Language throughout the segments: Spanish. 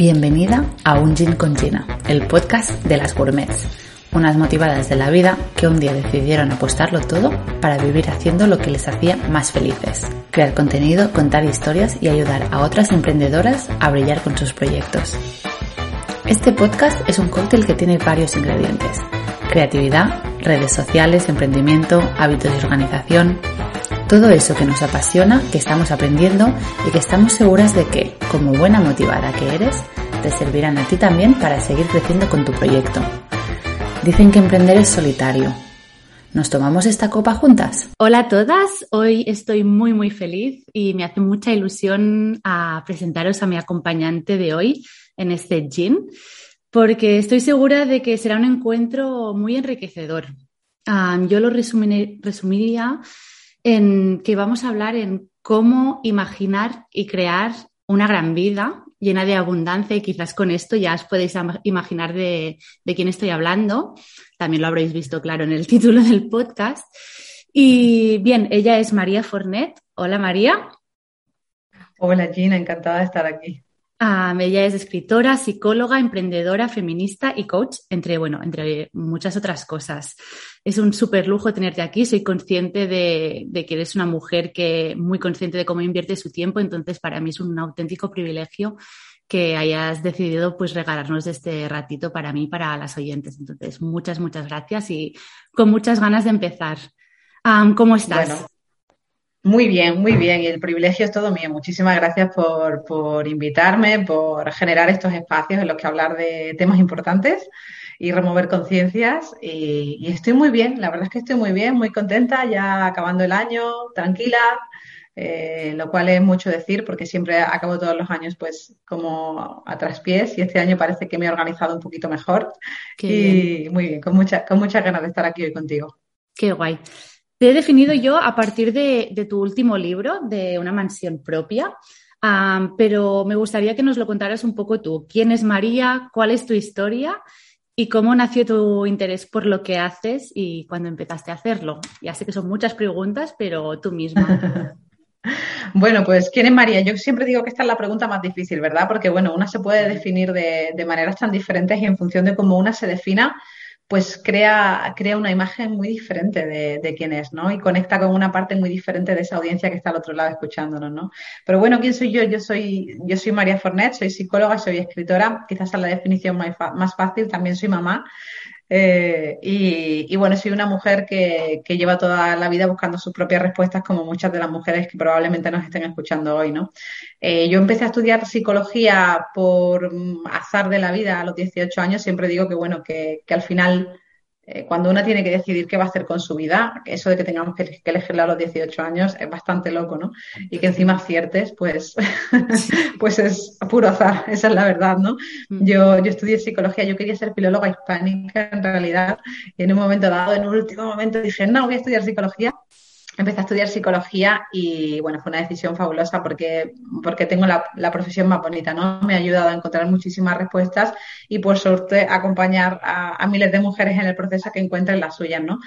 Bienvenida a Un Gin con Gina, el podcast de las gourmets, unas motivadas de la vida que un día decidieron apostarlo todo para vivir haciendo lo que les hacía más felices, crear contenido, contar historias y ayudar a otras emprendedoras a brillar con sus proyectos. Este podcast es un cóctel que tiene varios ingredientes, creatividad, redes sociales, emprendimiento, hábitos y organización, todo eso que nos apasiona, que estamos aprendiendo y que estamos seguras de que, como buena motivada que eres, te servirán a ti también para seguir creciendo con tu proyecto. Dicen que emprender es solitario. ¿Nos tomamos esta copa juntas? Hola a todas, hoy estoy muy muy feliz y me hace mucha ilusión a presentaros a mi acompañante de hoy en este gin, porque estoy segura de que será un encuentro muy enriquecedor. Ah, yo lo resumiría en que vamos a hablar en cómo imaginar y crear una gran vida llena de abundancia y quizás con esto ya os podéis imaginar de, quién estoy hablando. También lo habréis visto claro en el título del podcast. Y bien, ella es María Fornet. Hola María. Hola Gina, encantada de estar aquí. Ah, ella es escritora, psicóloga, emprendedora, feminista y coach, entre, bueno, entre muchas otras cosas. Es un súper lujo tenerte aquí. Soy consciente de, que eres una mujer que muy consciente de cómo invierte su tiempo, entonces para mí es un auténtico privilegio que hayas decidido pues regalarnos este ratito para mí para las oyentes. Entonces, muchas, muchas gracias y con muchas ganas de empezar. ¿Cómo estás? Muy bien, muy bien. Y el privilegio es todo mío. Muchísimas gracias por, invitarme, por generar estos espacios en los que hablar de temas importantes y remover conciencias. Y, estoy muy bien, la verdad es que estoy muy bien, muy contenta, ya acabando el año, tranquila, eh, lo cual es mucho decir porque siempre acabo todos los años pues como a traspiés y este año parece que me he organizado un poquito mejor. y muy bien, con, mucha, con muchas ganas de estar aquí hoy contigo. Qué guay. Te he definido yo a partir de, tu último libro, de Una mansión propia, pero me gustaría que nos lo contaras un poco tú. ¿Quién es María? ¿Cuál es tu historia? ¿Y cómo nació tu interés por lo que haces y cuándo empezaste a hacerlo? Ya sé que son muchas preguntas, pero tú misma. Bueno, pues ¿quién es María? Yo siempre digo que esta es la pregunta más difícil, ¿verdad? Porque, bueno, una se puede definir de, de maneras tan diferentes y en función de cómo una se defina, pues crea, crea una imagen muy diferente de, quién es, ¿no? Y conecta con una parte muy diferente de esa audiencia que está al otro lado escuchándonos, ¿no? Pero bueno, ¿quién soy yo? Yo soy, yo soy María Fornet, soy psicóloga, soy escritora, quizás es la definición más, más fácil, también soy mamá. Eh, y, bueno, soy una mujer que, lleva toda la vida buscando sus propias respuestas, como muchas de las mujeres que probablemente nos estén escuchando hoy, ¿no? Eh, yo empecé a estudiar psicología por mm, azar de la vida a los 18 años. Siempre digo que, bueno, que, que al final eh, cuando una tiene que decidir qué va a hacer con su vida, eso de que tengamos que, elegirla a los 18 años es bastante loco, ¿no? Y que encima aciertes, pues, pues es puro azar, esa es la verdad, ¿no? Mm. Yo, yo estudié psicología, yo quería ser filóloga hispánica en realidad, y en un momento dado, en un último momento dije, no, voy a estudiar psicología empecé a estudiar psicología y bueno, fue una decisión fabulosa porque, porque tengo la, la, profesión más bonita, ¿no? Me ha ayudado a encontrar muchísimas respuestas y por suerte acompañar a, a miles de mujeres en el proceso que encuentren las suyas, ¿no?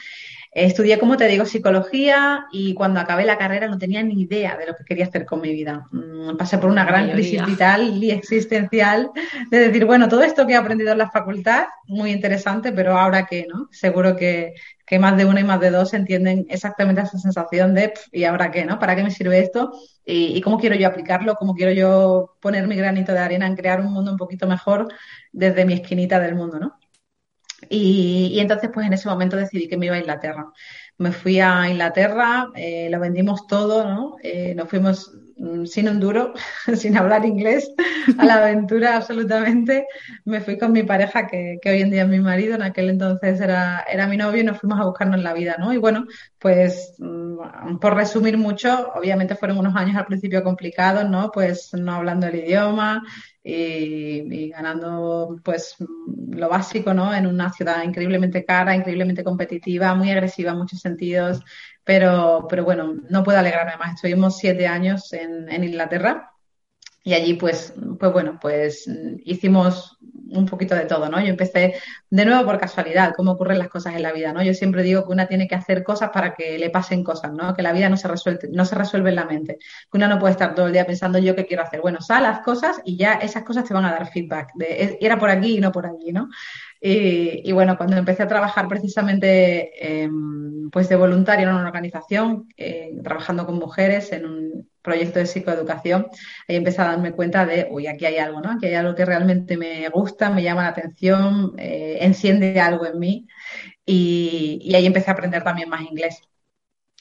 Estudié, como te digo, psicología y cuando acabé la carrera no tenía ni idea de lo que quería hacer con mi vida. Mm, pasé por una gran crisis vital y existencial de decir, bueno, todo esto que he aprendido en la facultad, muy interesante, pero ahora qué, ¿no? Seguro que, que más de uno y más de dos entienden exactamente esa sensación de, ¿y ahora qué, no? ¿Para qué me sirve esto? Y, y, cómo quiero yo aplicarlo? ¿Cómo quiero yo poner mi granito de arena en crear un mundo un poquito mejor desde mi esquinita del mundo, ¿no? Y, entonces, pues en ese momento decidí que me iba a Inglaterra. Me fui a Inglaterra, eh, lo vendimos todo, ¿no? Eh, nos fuimos mm, sin un duro, sin hablar inglés, a la aventura absolutamente. Me fui con mi pareja, que, que, hoy en día es mi marido, en aquel entonces era, era mi novio, y nos fuimos a buscarnos la vida, ¿no? Y bueno, pues mm, por resumir mucho, obviamente fueron unos años al principio complicados, ¿no? Pues no hablando el idioma, y, ganando pues lo básico, ¿no? En una ciudad increíblemente cara, increíblemente competitiva, muy agresiva en muchos sentidos, pero, pero bueno, no puedo alegrarme más. Estuvimos siete años en, en Inglaterra y allí pues, pues bueno, pues hicimos un poquito de todo, ¿no? Yo empecé de nuevo por casualidad, cómo ocurren las cosas en la vida, ¿no? Yo siempre digo que una tiene que hacer cosas para que le pasen cosas, ¿no? Que la vida no se resuelve, no se resuelve en la mente. Que una no puede estar todo el día pensando yo qué quiero hacer. Bueno, sal las cosas y ya esas cosas te van a dar feedback. Era por aquí y no por allí, ¿no? Y, bueno, cuando empecé a trabajar precisamente em, pues de voluntario en una organización, eh, trabajando con mujeres en un proyecto de psicoeducación, ahí empecé a darme cuenta de, uy, aquí hay algo, ¿no? Aquí hay algo que realmente me gusta, me llama la atención, eh, enciende algo en mí y, y ahí empecé a aprender también más inglés.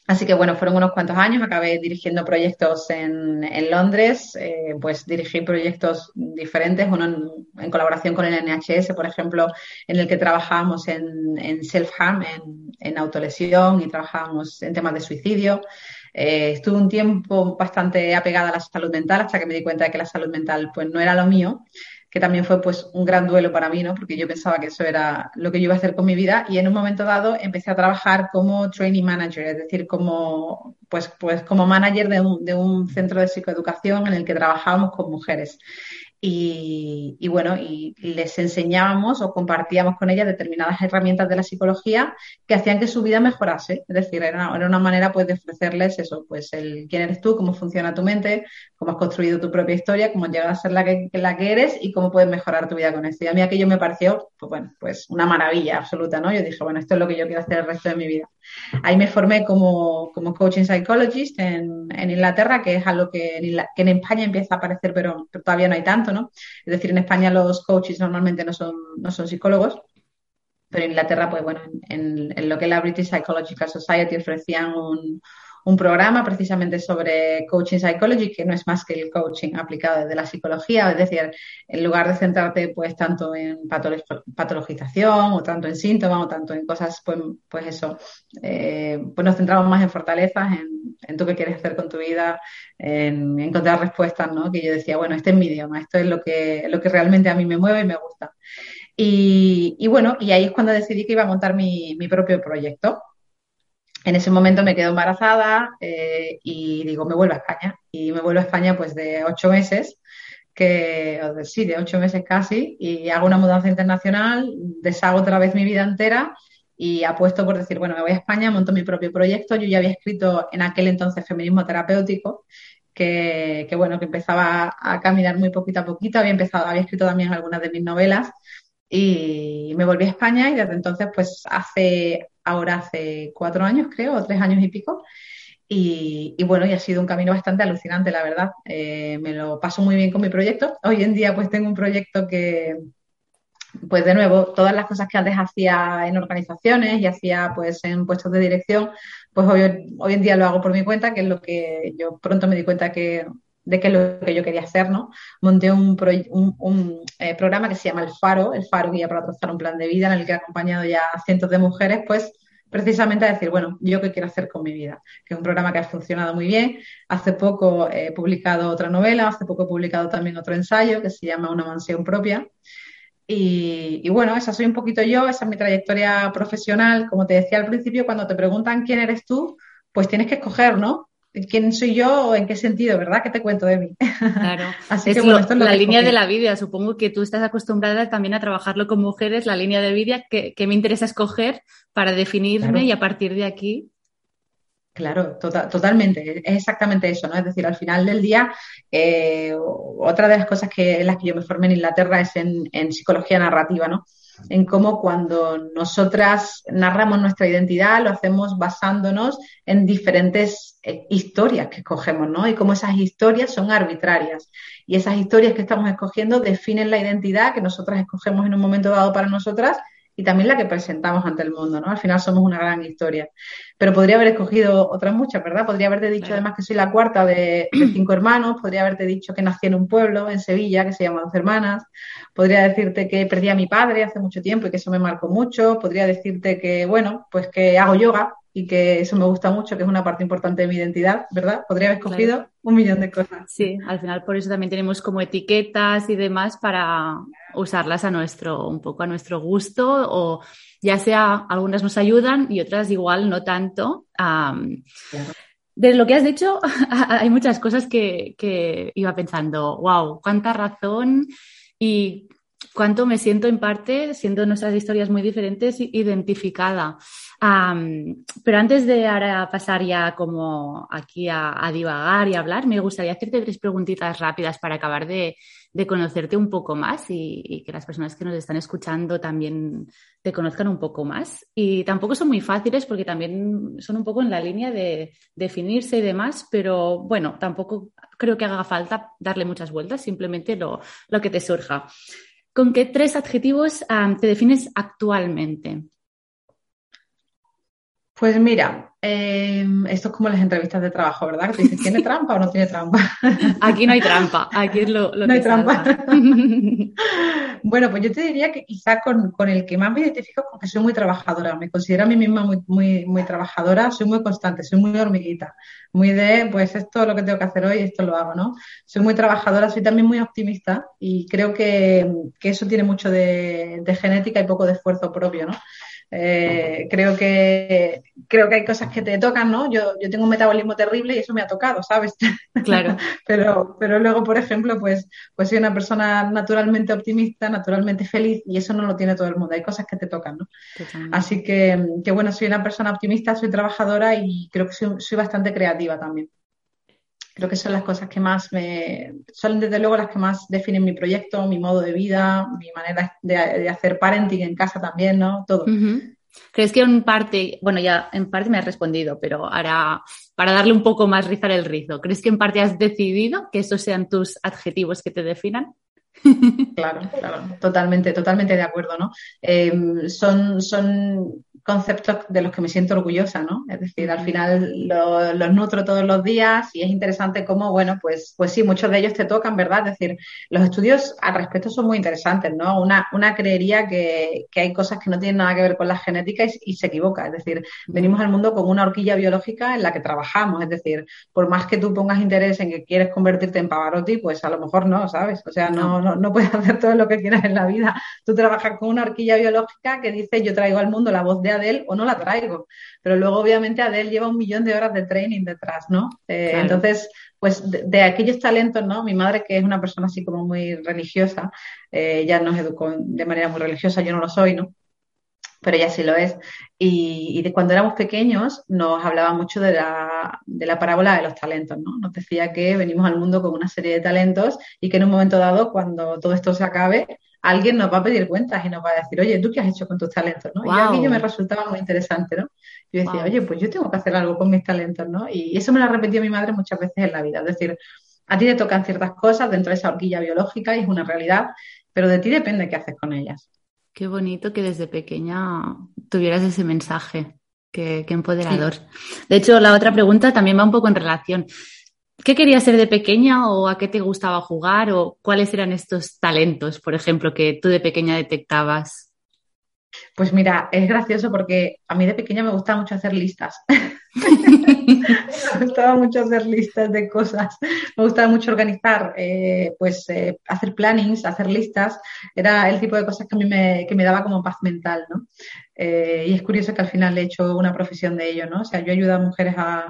Así que bueno, fueron unos cuantos años, acabé dirigiendo proyectos en, en Londres, eh, pues dirigí proyectos diferentes, uno en, colaboración con el NHS, por ejemplo, en el que trabajábamos en, en self-harm, en, en, autolesión y trabajábamos en temas de suicidio. Eh, estuve un tiempo bastante apegada a la salud mental hasta que me di cuenta de que la salud mental pues no era lo mío que también fue pues un gran duelo para mí, ¿no? Porque yo pensaba que eso era lo que yo iba a hacer con mi vida y en un momento dado empecé a trabajar como training manager, es decir, como pues, pues como manager de un, de un centro de psicoeducación en el que trabajábamos con mujeres y, bueno, y les enseñábamos o compartíamos con ellas determinadas herramientas de la psicología que hacían que su vida mejorase. Es decir, era, una manera pues de ofrecerles eso, pues el quién eres tú, cómo funciona tu mente, cómo has construido tu propia historia, cómo llegas a ser la que, la que eres y cómo puedes mejorar tu vida con esto. Y a mí aquello me pareció, pues bueno, pues una maravilla absoluta, ¿no? Yo dije, bueno, esto es lo que yo quiero hacer el resto de mi vida. Ahí me formé como, como coaching psychologist en, en Inglaterra, que es algo que en, que en España empieza a aparecer, pero todavía no hay tanto, es decir, en España los coaches normalmente no son, no son psicólogos, pero en Inglaterra, pues bueno, en, en lo que es la British Psychological Society ofrecían un, un programa precisamente sobre coaching psychology, que no es más que el coaching aplicado desde la psicología, es decir, en lugar de centrarte pues tanto en patologización o tanto en síntomas o tanto en cosas, pues, pues eso, eh, pues nos centramos más en fortalezas, en, en tú qué quieres hacer con tu vida, en, encontrar respuestas, ¿no? Que yo decía, bueno, este es mi idioma, esto es lo que, lo que realmente a mí me mueve y me gusta. Y, y bueno, y ahí es cuando decidí que iba a montar mi, mi propio proyecto en ese momento me quedo embarazada eh, y digo, me vuelvo a España. Y me vuelvo a España pues de ocho meses, que, sí, de ocho meses casi, y hago una mudanza internacional, deshago otra vez mi vida entera y apuesto por decir, bueno, me voy a España, monto mi propio proyecto. Yo ya había escrito en aquel entonces feminismo terapéutico, que, que bueno, que empezaba a caminar muy poquito a poquito. Había empezado, había escrito también algunas de mis novelas y me volví a España y desde entonces, pues hace, ahora hace cuatro años creo, o tres años y pico. Y, bueno, y ha sido un camino bastante alucinante, la verdad. Eh, me lo paso muy bien con mi proyecto. Hoy en día pues tengo un proyecto que, pues de nuevo, todas las cosas que antes hacía en organizaciones y hacía pues en puestos de dirección, pues hoy, hoy en día lo hago por mi cuenta, que es lo que yo pronto me di cuenta que de qué es lo que yo quería hacer, ¿no? Monté un, eh, programa que se llama El Faro, El Faro Guía para trazar un plan de vida, en el que he acompañado ya a cientos de mujeres, pues precisamente a decir, bueno, yo qué quiero hacer con mi vida, que es un programa que ha funcionado muy bien. Hace poco he publicado otra novela, hace poco he publicado también otro ensayo que se llama Una mansión propia. Y, y, bueno, esa soy un poquito yo, esa es mi trayectoria profesional. Como te decía al principio, cuando te preguntan quién eres tú, pues tienes que escoger, ¿no? Quién soy yo o en qué sentido, ¿verdad? ¿Qué te cuento de mí? Claro. Así que bueno, esto es la línea de la vida. Supongo que tú estás acostumbrada también a trabajarlo con mujeres, la línea de vida que, me interesa escoger para definirme y a partir de aquí. Claro, tota-, totalmente. Es exactamente eso, ¿no? Es decir, al final del día, eh, otra de las cosas que, en las que yo me formé en Inglaterra es en, en psicología narrativa, ¿no? En cómo cuando nosotras narramos nuestra identidad lo hacemos basándonos en diferentes eh, historias que escogemos, ¿no? Y cómo esas historias son arbitrarias. Y esas historias que estamos escogiendo definen la identidad que nosotras escogemos en un momento dado para nosotras y también la que presentamos ante el mundo, ¿no? Al final somos una gran historia. Pero podría haber escogido otras muchas, ¿verdad? Podría haberte dicho además que soy la cuarta de, cinco hermanos, podría haberte dicho que nací en un pueblo, en Sevilla, que se llama Dos Hermanas, podría decirte que perdí a mi padre hace mucho tiempo y que eso me marcó mucho, podría decirte que, bueno, pues que hago yoga, y que eso me gusta mucho, que es una parte importante de mi identidad, ¿verdad? Podría haber escogido un millón de cosas. Sí, al final por eso también tenemos como etiquetas y demás para usarlas a nuestro, un poco a nuestro gusto o ya sea algunas nos ayudan y otras igual no tanto. De lo que has dicho, hay muchas cosas que, que iba pensando, wow, cuánta razón y cuánto me siento en parte, siendo nuestras historias muy diferentes, identificada. pero antes de ahora pasar ya como aquí a, divagar y hablar, me gustaría hacerte tres preguntitas rápidas para acabar de, conocerte un poco más y, que las personas que nos están escuchando también te conozcan un poco más. Y tampoco son muy fáciles porque también son un poco en la línea de definirse y demás, pero bueno, tampoco creo que haga falta darle muchas vueltas, simplemente lo, lo que te surja. ¿Con qué tres adjetivos te defines actualmente? Pues mira, em, esto es como las entrevistas de trabajo, ¿verdad? Que te dicen, ¿tiene trampa o no tiene trampa? Aquí no hay trampa, aquí es lo, lo no hay trampa. bueno, pues yo te diría que quizá con, el que más me identifico porque soy muy trabajadora, me considero a mí misma muy, muy, muy trabajadora, soy muy constante, soy muy hormiguita, muy de, pues esto es lo que tengo que hacer hoy, esto lo hago, ¿no? Soy muy trabajadora, soy también muy optimista y creo que, eso tiene mucho de, de genética y poco de esfuerzo propio, ¿no? Eh, creo que creo que hay cosas que te tocan, ¿no? Yo, yo tengo un metabolismo terrible y eso me ha tocado, ¿sabes? Claro. pero, pero luego, por ejemplo, pues, pues soy una persona naturalmente optimista, naturalmente feliz, y eso no lo tiene todo el mundo. Hay cosas que te tocan, ¿no? Así que, que, bueno, soy una persona optimista, soy trabajadora y creo que soy, soy bastante creativa también. Creo que son las cosas que más me, son desde luego las que más definen mi proyecto, mi modo de vida, mi manera de, hacer parenting en casa también, ¿no? Todo. ¿Crees que en parte, bueno, ya en parte me has respondido, pero ahora para darle un poco más rizar el rizo, ¿crees que en parte has decidido que esos sean tus adjetivos que te definan? Claro, claro, totalmente, totalmente de acuerdo, ¿no? Em, son, son conceptos de los que me siento orgullosa, ¿no? Es decir, al final los nutro todos los días y es interesante cómo, bueno, pues, pues sí, muchos de ellos te tocan, ¿verdad? Es decir, los estudios al respecto son muy interesantes, ¿no? Una, una creería que, que hay cosas que no tienen nada que ver con la genética y, se equivoca. Es decir, venimos al mundo con una horquilla biológica en la que trabajamos. Es decir, por más que tú pongas interés en que quieres convertirte en Pavarotti, pues a lo mejor no, ¿sabes? O sea, no, no, no puedes hacer todo lo que quieras en la vida. Tú trabajas con una horquilla biológica que dice, yo traigo al mundo la voz de Adele o no la traigo. Pero luego, obviamente, Adele lleva un millón de horas de training detrás, ¿no? Eh, entonces, pues de, aquellos talentos, ¿no? Mi madre, que es una persona así como muy religiosa, eh, ella nos educó de manera muy religiosa, yo no lo soy, ¿no? pero ella sí lo es. Y, de cuando éramos pequeños nos hablaba mucho de la, de la, parábola de los talentos, ¿no? Nos decía que venimos al mundo con una serie de talentos y que en un momento dado, cuando todo esto se acabe, alguien nos va a pedir cuentas y nos va a decir, oye, ¿tú qué has hecho con tus talentos? ¿no? Y a mí me resultaba muy interesante, ¿no? Yo decía, oye, pues yo tengo que hacer algo con mis talentos, ¿no? Y eso me lo ha repetido mi madre muchas veces en la vida. Es decir, a ti te tocan ciertas cosas dentro de esa horquilla biológica y es una realidad, pero de ti depende qué haces con ellas. Qué bonito que desde pequeña tuvieras ese mensaje. Qué, empoderador. De hecho, la otra pregunta también va un poco en relación. ¿Qué querías ser de pequeña o a qué te gustaba jugar o cuáles eran estos talentos, por ejemplo, que tú de pequeña detectabas? Pues mira, es gracioso porque a mí de pequeña me gustaba mucho hacer listas. me gustaba mucho hacer listas de cosas. Me gustaba mucho organizar, eh, pues eh, hacer plannings, hacer listas. Era el tipo de cosas que a mí me, que me daba como paz mental, ¿no? Eh, y es curioso que al final he hecho una profesión de ello, ¿no? O sea, yo ayudo a mujeres a,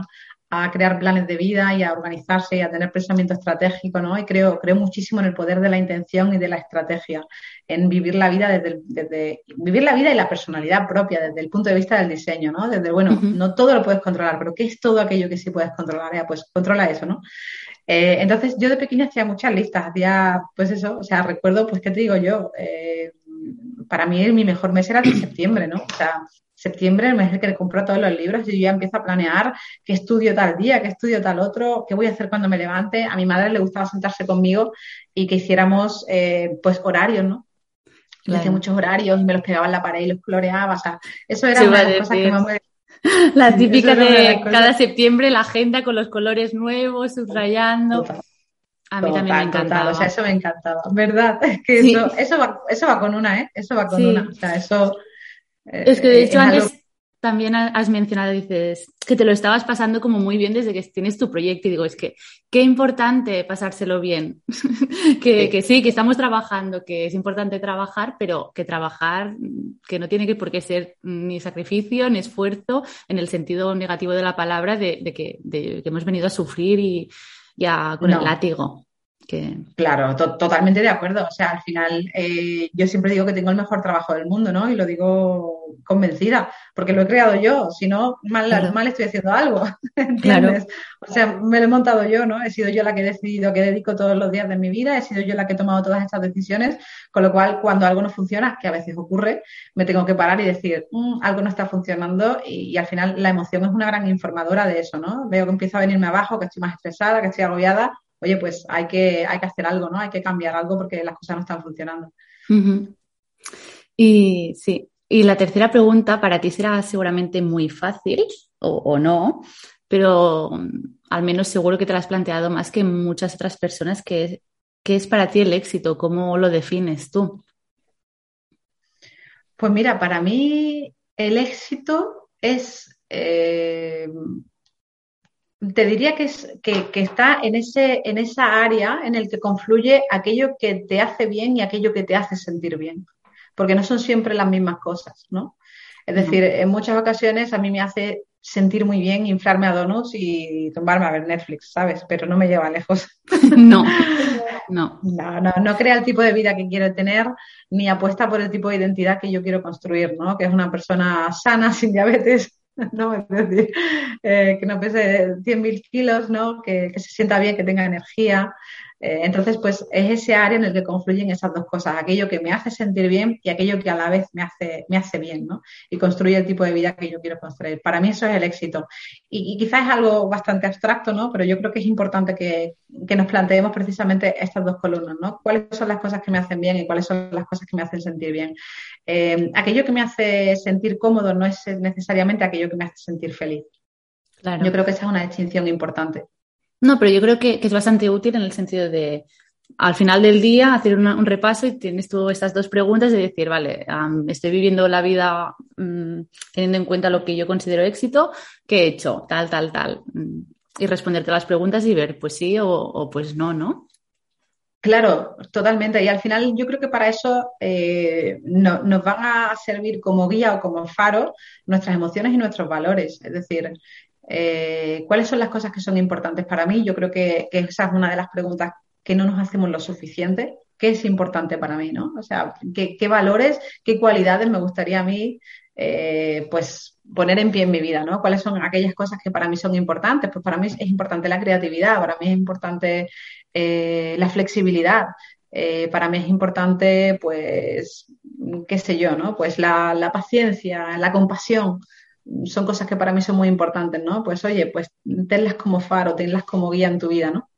a crear planes de vida y a organizarse y a tener pensamiento estratégico, ¿no? Y creo, creo muchísimo en el poder de la intención y de la estrategia, en vivir la vida desde, desde vivir la vida y la personalidad propia desde el punto de vista del diseño, ¿no? Desde, bueno, no todo lo puedes controlar, pero ¿qué es todo aquello que sí puedes controlar? Ya, pues controla eso, ¿no? Eh, entonces, yo de pequeña hacía muchas listas, hacía, pues eso, o sea, recuerdo, pues, ¿qué te digo yo? Eh, para mí mi mejor mes era de septiembre, ¿no? O sea, septiembre, el mes en que le compro todos los libros, y yo ya empiezo a planear qué estudio tal día, qué estudio tal otro, qué voy a hacer cuando me levante. A mi madre le gustaba sentarse conmigo y que hiciéramos eh, pues horarios, ¿no? Le hacía muchos horarios y me los pegaba en la pared y los coloreaba. O sea, eso era una de las cosas que me La típica de cada septiembre la agenda con los colores nuevos, subrayando. A mí también me encantaba. o sea, eso me encantaba, ¿verdad? Es que eso, eso, va, eso va con una, ¿eh? Eso va con una. O sea, eso es que de eh, hecho antes también has mencionado, dices, que te lo estabas pasando como muy bien desde que tienes tu proyecto y digo, es que qué importante pasárselo bien, que, sí. que, sí. que estamos trabajando, que es importante trabajar, pero que trabajar, que no tiene que por qué ser ni sacrificio ni esfuerzo en el sentido negativo de la palabra de, que, hemos venido a sufrir y, ya con el látigo. Claro, totalmente de acuerdo. O sea, al final eh, yo siempre digo que tengo el mejor trabajo del mundo, ¿no? Y lo digo convencida, porque lo he creado yo, si no, mal, mal estoy haciendo algo, ¿entiendes? O sea, me lo he montado yo, ¿no? He sido yo la que he decidido que dedico todos los días de mi vida, he sido yo la que he tomado todas estas decisiones, con lo cual cuando algo no funciona, que a veces ocurre, me tengo que parar y decir, mm, algo no está funcionando y, al final la emoción es una gran informadora de eso, ¿no? Veo que empieza a venirme abajo, que estoy más estresada, que estoy agobiada oye, pues hay que, hay que hacer algo, ¿no? Hay que cambiar algo porque las cosas no están funcionando. Y sí, y la tercera pregunta para ti será seguramente muy fácil o, no, pero mm, al menos seguro que te la has planteado más que muchas otras personas, que, ¿qué es para ti el éxito? ¿Cómo lo defines tú? Pues mira, para mí el éxito es eh, te diría que, es, que, está en, ese, en esa área en el que confluye aquello que te hace bien y aquello que te hace sentir bien, porque no son siempre las mismas cosas, ¿no? Es decir, en muchas ocasiones a mí me hace sentir muy bien inflarme a donuts y tumbarme a ver Netflix, ¿sabes? Pero no me lleva lejos. No, no. No, no, no crea el tipo de vida que quiero tener ni apuesta por el tipo de identidad que yo quiero construir, ¿no? Que es una persona sana, sin diabetes, ¿no? Es decir, eh, que no pese 100.000 kilos, ¿no? Que, que, se sienta bien, que tenga energía, entonces, pues es ese área en el que confluyen esas dos cosas, aquello que me hace sentir bien y aquello que a la vez me hace, me hace bien, ¿no? Y construye el tipo de vida que yo quiero construir. Para mí eso es el éxito. Y, quizás es algo bastante abstracto, ¿no? Pero yo creo que es importante que, nos planteemos precisamente estas dos columnas, ¿no? ¿Cuáles son las cosas que me hacen bien y cuáles son las cosas que me hacen sentir bien? Eh, aquello que me hace sentir cómodo no es necesariamente aquello que me hace sentir feliz. Yo creo que esa es una distinción importante. No, pero yo creo que, es bastante útil en el sentido de al final del día hacer un repaso y tienes tú estas dos preguntas de decir, vale, estoy viviendo la vida mm, teniendo en cuenta lo que yo considero éxito, ¿qué he hecho? Tal, tal, tal. Y responderte las preguntas y ver, pues sí o, pues no, ¿no? Claro, totalmente. Y al final yo creo que para eso eh, nos van a servir como guía o como faro nuestras emociones y nuestros valores. Es decir, eh, ¿Cuáles son las cosas que son importantes para mí? Yo creo que, esa es una de las preguntas que no nos hacemos lo suficiente. ¿Qué es importante para mí? ¿no? O sea, ¿qué, valores, qué cualidades me gustaría a mí eh, pues poner en pie en mi vida? ¿no? ¿Cuáles son aquellas cosas que para mí son importantes? Pues para mí es importante la creatividad, para mí es importante eh, la flexibilidad. para mí es importante, pues, qué sé yo, ¿no? Pues la, la paciencia, la compasión son cosas que para mí son muy importantes, ¿no? Pues oye, pues tenlas como faro, tenlas como guía en tu vida, ¿no?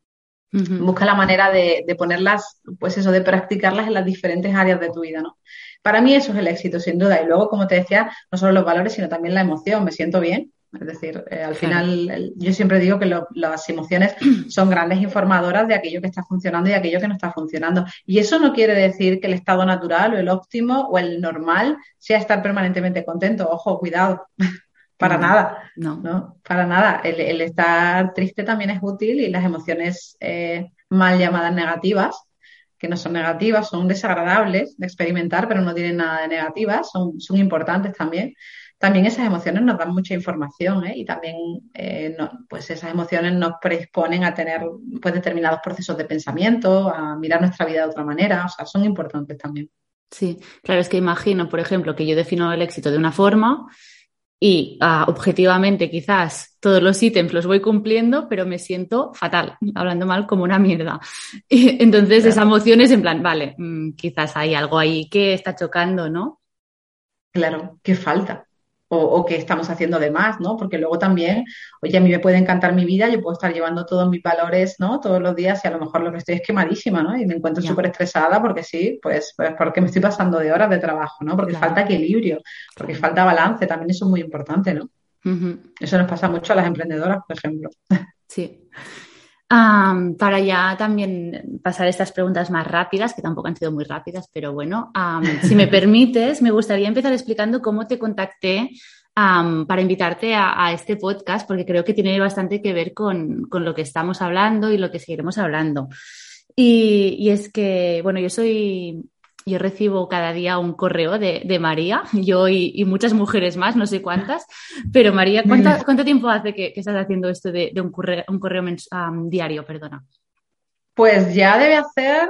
Busca la manera de, ponerlas, pues eso, de practicarlas en las diferentes áreas de tu vida, ¿no? Para mí eso es el éxito, sin duda. Y luego, como te decía, no solo los valores, sino también la emoción. Me siento bien. Es decir, eh, al final, yo siempre digo que las emociones son grandes informadoras de aquello que está funcionando y aquello que no está funcionando. Y eso no quiere decir que el estado natural o el óptimo o el normal sea estar permanentemente contento. Ojo, cuidado. Para nada, no. Para nada. El, estar triste también es útil y las emociones eh, mal llamadas negativas, que no son negativas, son desagradables de experimentar, pero no tienen nada de negativas, son, son importantes también. También esas emociones nos dan mucha información ¿eh? y también eh, pues esas emociones nos predisponen a tener pues, determinados procesos de pensamiento, a mirar nuestra vida de otra manera, o sea, son importantes también. Sí, claro, es que imagino, por ejemplo, que yo defino el éxito de una forma y ah, objetivamente quizás todos los ítems los voy cumpliendo, pero me siento fatal, hablando mal como una mierda. Y entonces esa emoción es en plan, vale, mm, quizás hay algo ahí que está chocando, ¿no? Claro, ¿qué falta? O, qué estamos haciendo de más, ¿no? Porque luego también, oye, a mí me puede encantar mi vida, yo puedo estar llevando todos mis valores, ¿no? Todos los días y a lo mejor lo que estoy es quemadísima, ¿no? Y me encuentro súper estresada porque sí, pues, pues, porque me estoy pasando de horas de trabajo, ¿no? Porque falta equilibrio, porque falta balance, también eso es muy importante, ¿no? Eso nos pasa mucho a las emprendedoras, por ejemplo. Sí para ya también pasar estas preguntas más rápidas, que tampoco han sido muy rápidas, pero bueno, si me permites, me gustaría empezar explicando cómo te contacté para invitarte a, este podcast, porque creo que tiene bastante que ver con, lo que estamos hablando y lo que seguiremos hablando. y, es que, bueno, yo soy yo recibo cada día un correo de, María, yo y, muchas mujeres más, no sé cuántas, pero María, ¿cuánto tiempo hace que, estás haciendo esto de, un correo, un correo diario? Perdona. Pues ya debe hacer,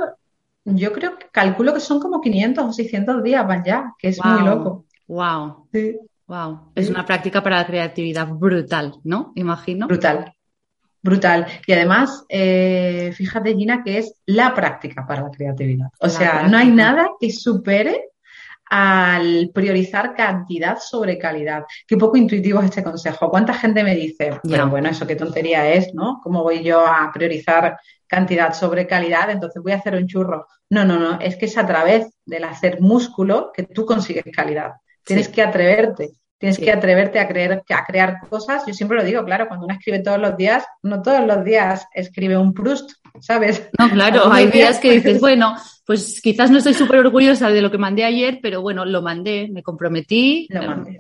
yo creo que calculo que son como 500 o 600 días van ya, que es muy loco. Wow. Sí. Wow. Es una práctica para la creatividad brutal, ¿no? Imagino. Brutal. Brutal. Y además, eh, fíjate, Gina, que es la práctica para la creatividad. O sea, no hay nada que supere al priorizar cantidad sobre calidad. Qué poco intuitivo es este consejo. ¿Cuánta gente me dice, bueno, bueno, eso qué tontería es, ¿no? ¿Cómo voy yo a priorizar cantidad sobre calidad? Entonces voy a hacer un churro. No, no, no, es que es a través del hacer músculo que tú consigues calidad. Tienes que atreverte. Tienes que atreverte a, creer, a crear cosas. Yo siempre lo digo, claro, cuando uno escribe todos los días, no todos los días escribe un Proust, ¿sabes? No, claro, hay días que dices, bueno, pues quizás no estoy súper orgullosa de lo que mandé ayer, pero bueno, lo mandé, me comprometí. Lo mandé.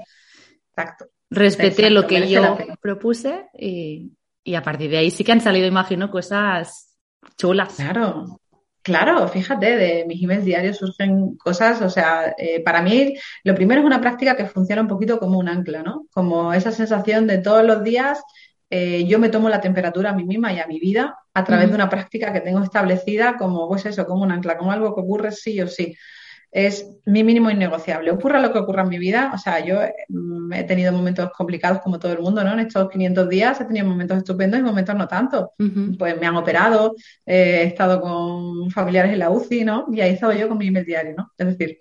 Exacto. Respeté lo que yo propuse y, y a partir de ahí sí que han salido, imagino, cosas chulas. Claro, Claro, fíjate, de mis emails diarios surgen cosas, o sea, eh, para mí lo primero es una práctica que funciona un poquito como un ancla, ¿no? Como esa sensación de todos los días eh, yo me tomo la temperatura a mí misma y a mi vida a través de una práctica que tengo establecida como, pues eso, como un ancla, como algo que ocurre sí o sí es mi mínimo innegociable. Ocurra lo que ocurra en mi vida, o sea, yo mm, he tenido momentos complicados como todo el mundo, ¿no? En estos 500 días he tenido momentos estupendos y momentos no tanto. Pues me han operado, eh, he estado con familiares en la UCI, ¿no? Y ahí he estado yo con mi email diario, ¿no? Es decir...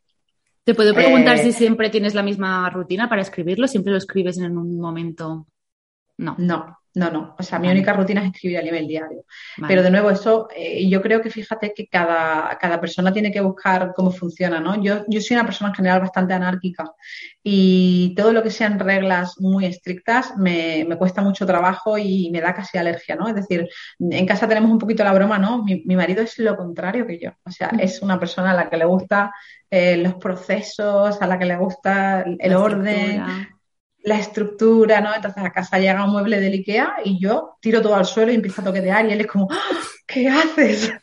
Te puedo preguntar eh, si siempre tienes la misma rutina para escribirlo, siempre lo escribes en un momento... No. No, no, no. O sea, mi única rutina es escribir a nivel diario. Pero de nuevo, eso, eh, yo creo que fíjate que cada, cada, persona tiene que buscar cómo funciona, ¿no? Yo, yo soy una persona en general bastante anárquica y todo lo que sean reglas muy estrictas me, me cuesta mucho trabajo y me da casi alergia, ¿no? Es decir, en casa tenemos un poquito la broma, ¿no? Mi, marido es lo contrario que yo. O sea, mm. es una persona a la que le gusta eh, los procesos, a la que le gusta el orden, la estructura, ¿no? Entonces a casa llega un mueble del Ikea y yo tiro todo al suelo y empiezo a toquetear y él es como, ¡Ah! ¿qué haces?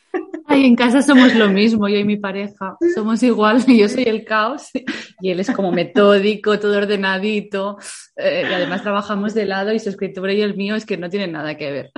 Ay, en casa somos lo mismo, yo y mi pareja. Somos igual, yo soy el caos y él es como metódico, todo ordenadito. Eh, y además trabajamos de lado y su escritura y el mío es que no tienen nada que ver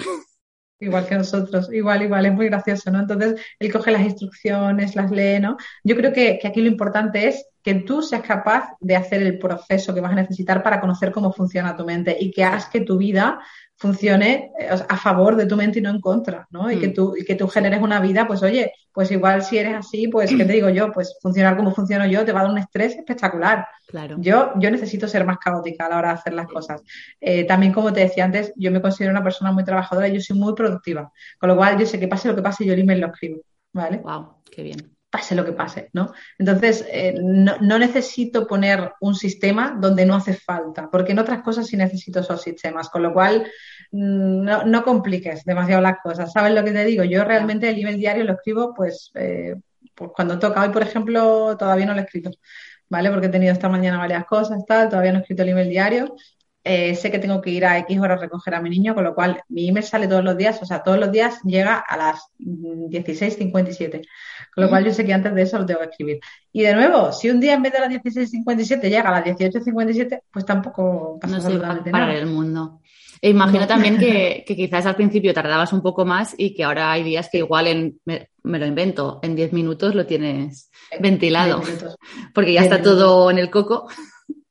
igual que nosotros, igual, igual, es muy gracioso, ¿no? Entonces, él coge las instrucciones, las lee, ¿no? Yo creo que, que, aquí lo importante es que tú seas capaz de hacer el proceso que vas a necesitar para conocer cómo funciona tu mente y que hagas que tu vida funcione eh, a favor de tu mente y no en contra, ¿no? Y que mm. tú, y que tú generes una vida, pues oye, pues igual si eres así, pues, ¿qué te digo yo? Pues funcionar como funciono yo te va a dar un estrés espectacular. Claro. Yo, yo necesito ser más caótica a la hora de hacer las cosas. Eh, también, como te decía antes, yo me considero una persona muy trabajadora y yo soy muy productiva. Con lo cual, yo sé que pase lo que pase, yo el email lo escribo, ¿vale? Wow, qué bien pase lo que pase, ¿no? Entonces, eh, no, necesito poner un sistema donde no hace falta, porque en otras cosas sí necesito esos sistemas, con lo cual mm, no, compliques demasiado las cosas. ¿Sabes lo que te digo? Yo realmente el email diario lo escribo, pues, eh, pues cuando toca. Hoy, por ejemplo, todavía no lo he escrito, ¿vale? Porque he tenido esta mañana varias cosas, tal, todavía no he escrito el email diario. Eh, sé que tengo que ir a X horas a recoger a mi niño, con lo cual mi email sale todos los días, o sea, todos los días llega a las 16.57. Mm, con lo cual yo sé que antes de eso lo tengo que escribir. Y de nuevo, si un día en vez de las 16.57 llega a las 18.57, pues tampoco pasa no absolutamente para el mundo. E imagino también que, quizás al principio tardabas un poco más y que ahora hay días que igual en, me, lo invento, en 10 minutos lo tienes ventilado. Porque ya está todo en el coco.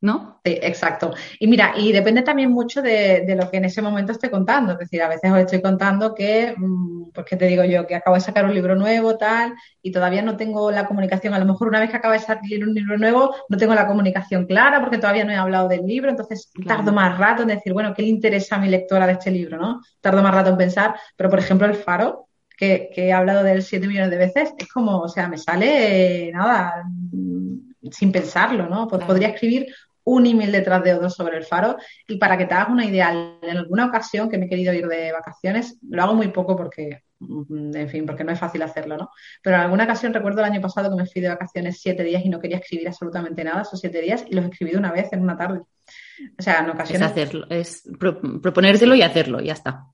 ¿No? Sí, exacto. Y mira, y depende también mucho de, lo que en ese momento esté contando. Es decir, a veces os estoy contando que, mm, pues que te digo yo, que acabo de sacar un libro nuevo, tal, y todavía no tengo la comunicación. A lo mejor una vez que acabo de salir un libro nuevo, no tengo la comunicación clara porque todavía no he hablado del libro, entonces tardo más rato en decir, bueno, ¿qué le interesa a mi lectora de este libro, no? Tardo más rato en pensar, pero por ejemplo, El Faro, que, he hablado de él siete millones de veces, es como, o sea, me sale nada mm, sin pensarlo, ¿no? Pues podría escribir un email detrás de otro sobre el faro. Y para que te hagas una idea, en alguna ocasión que me he querido ir de vacaciones, lo hago muy poco porque, mm, en fin, porque no es fácil hacerlo, ¿no? Pero en alguna ocasión recuerdo el año pasado que me fui de vacaciones siete días y no quería escribir absolutamente nada esos siete días y los escribí de una vez en una tarde. O sea, en ocasiones. Es hacerlo, es proponértelo y hacerlo, ya está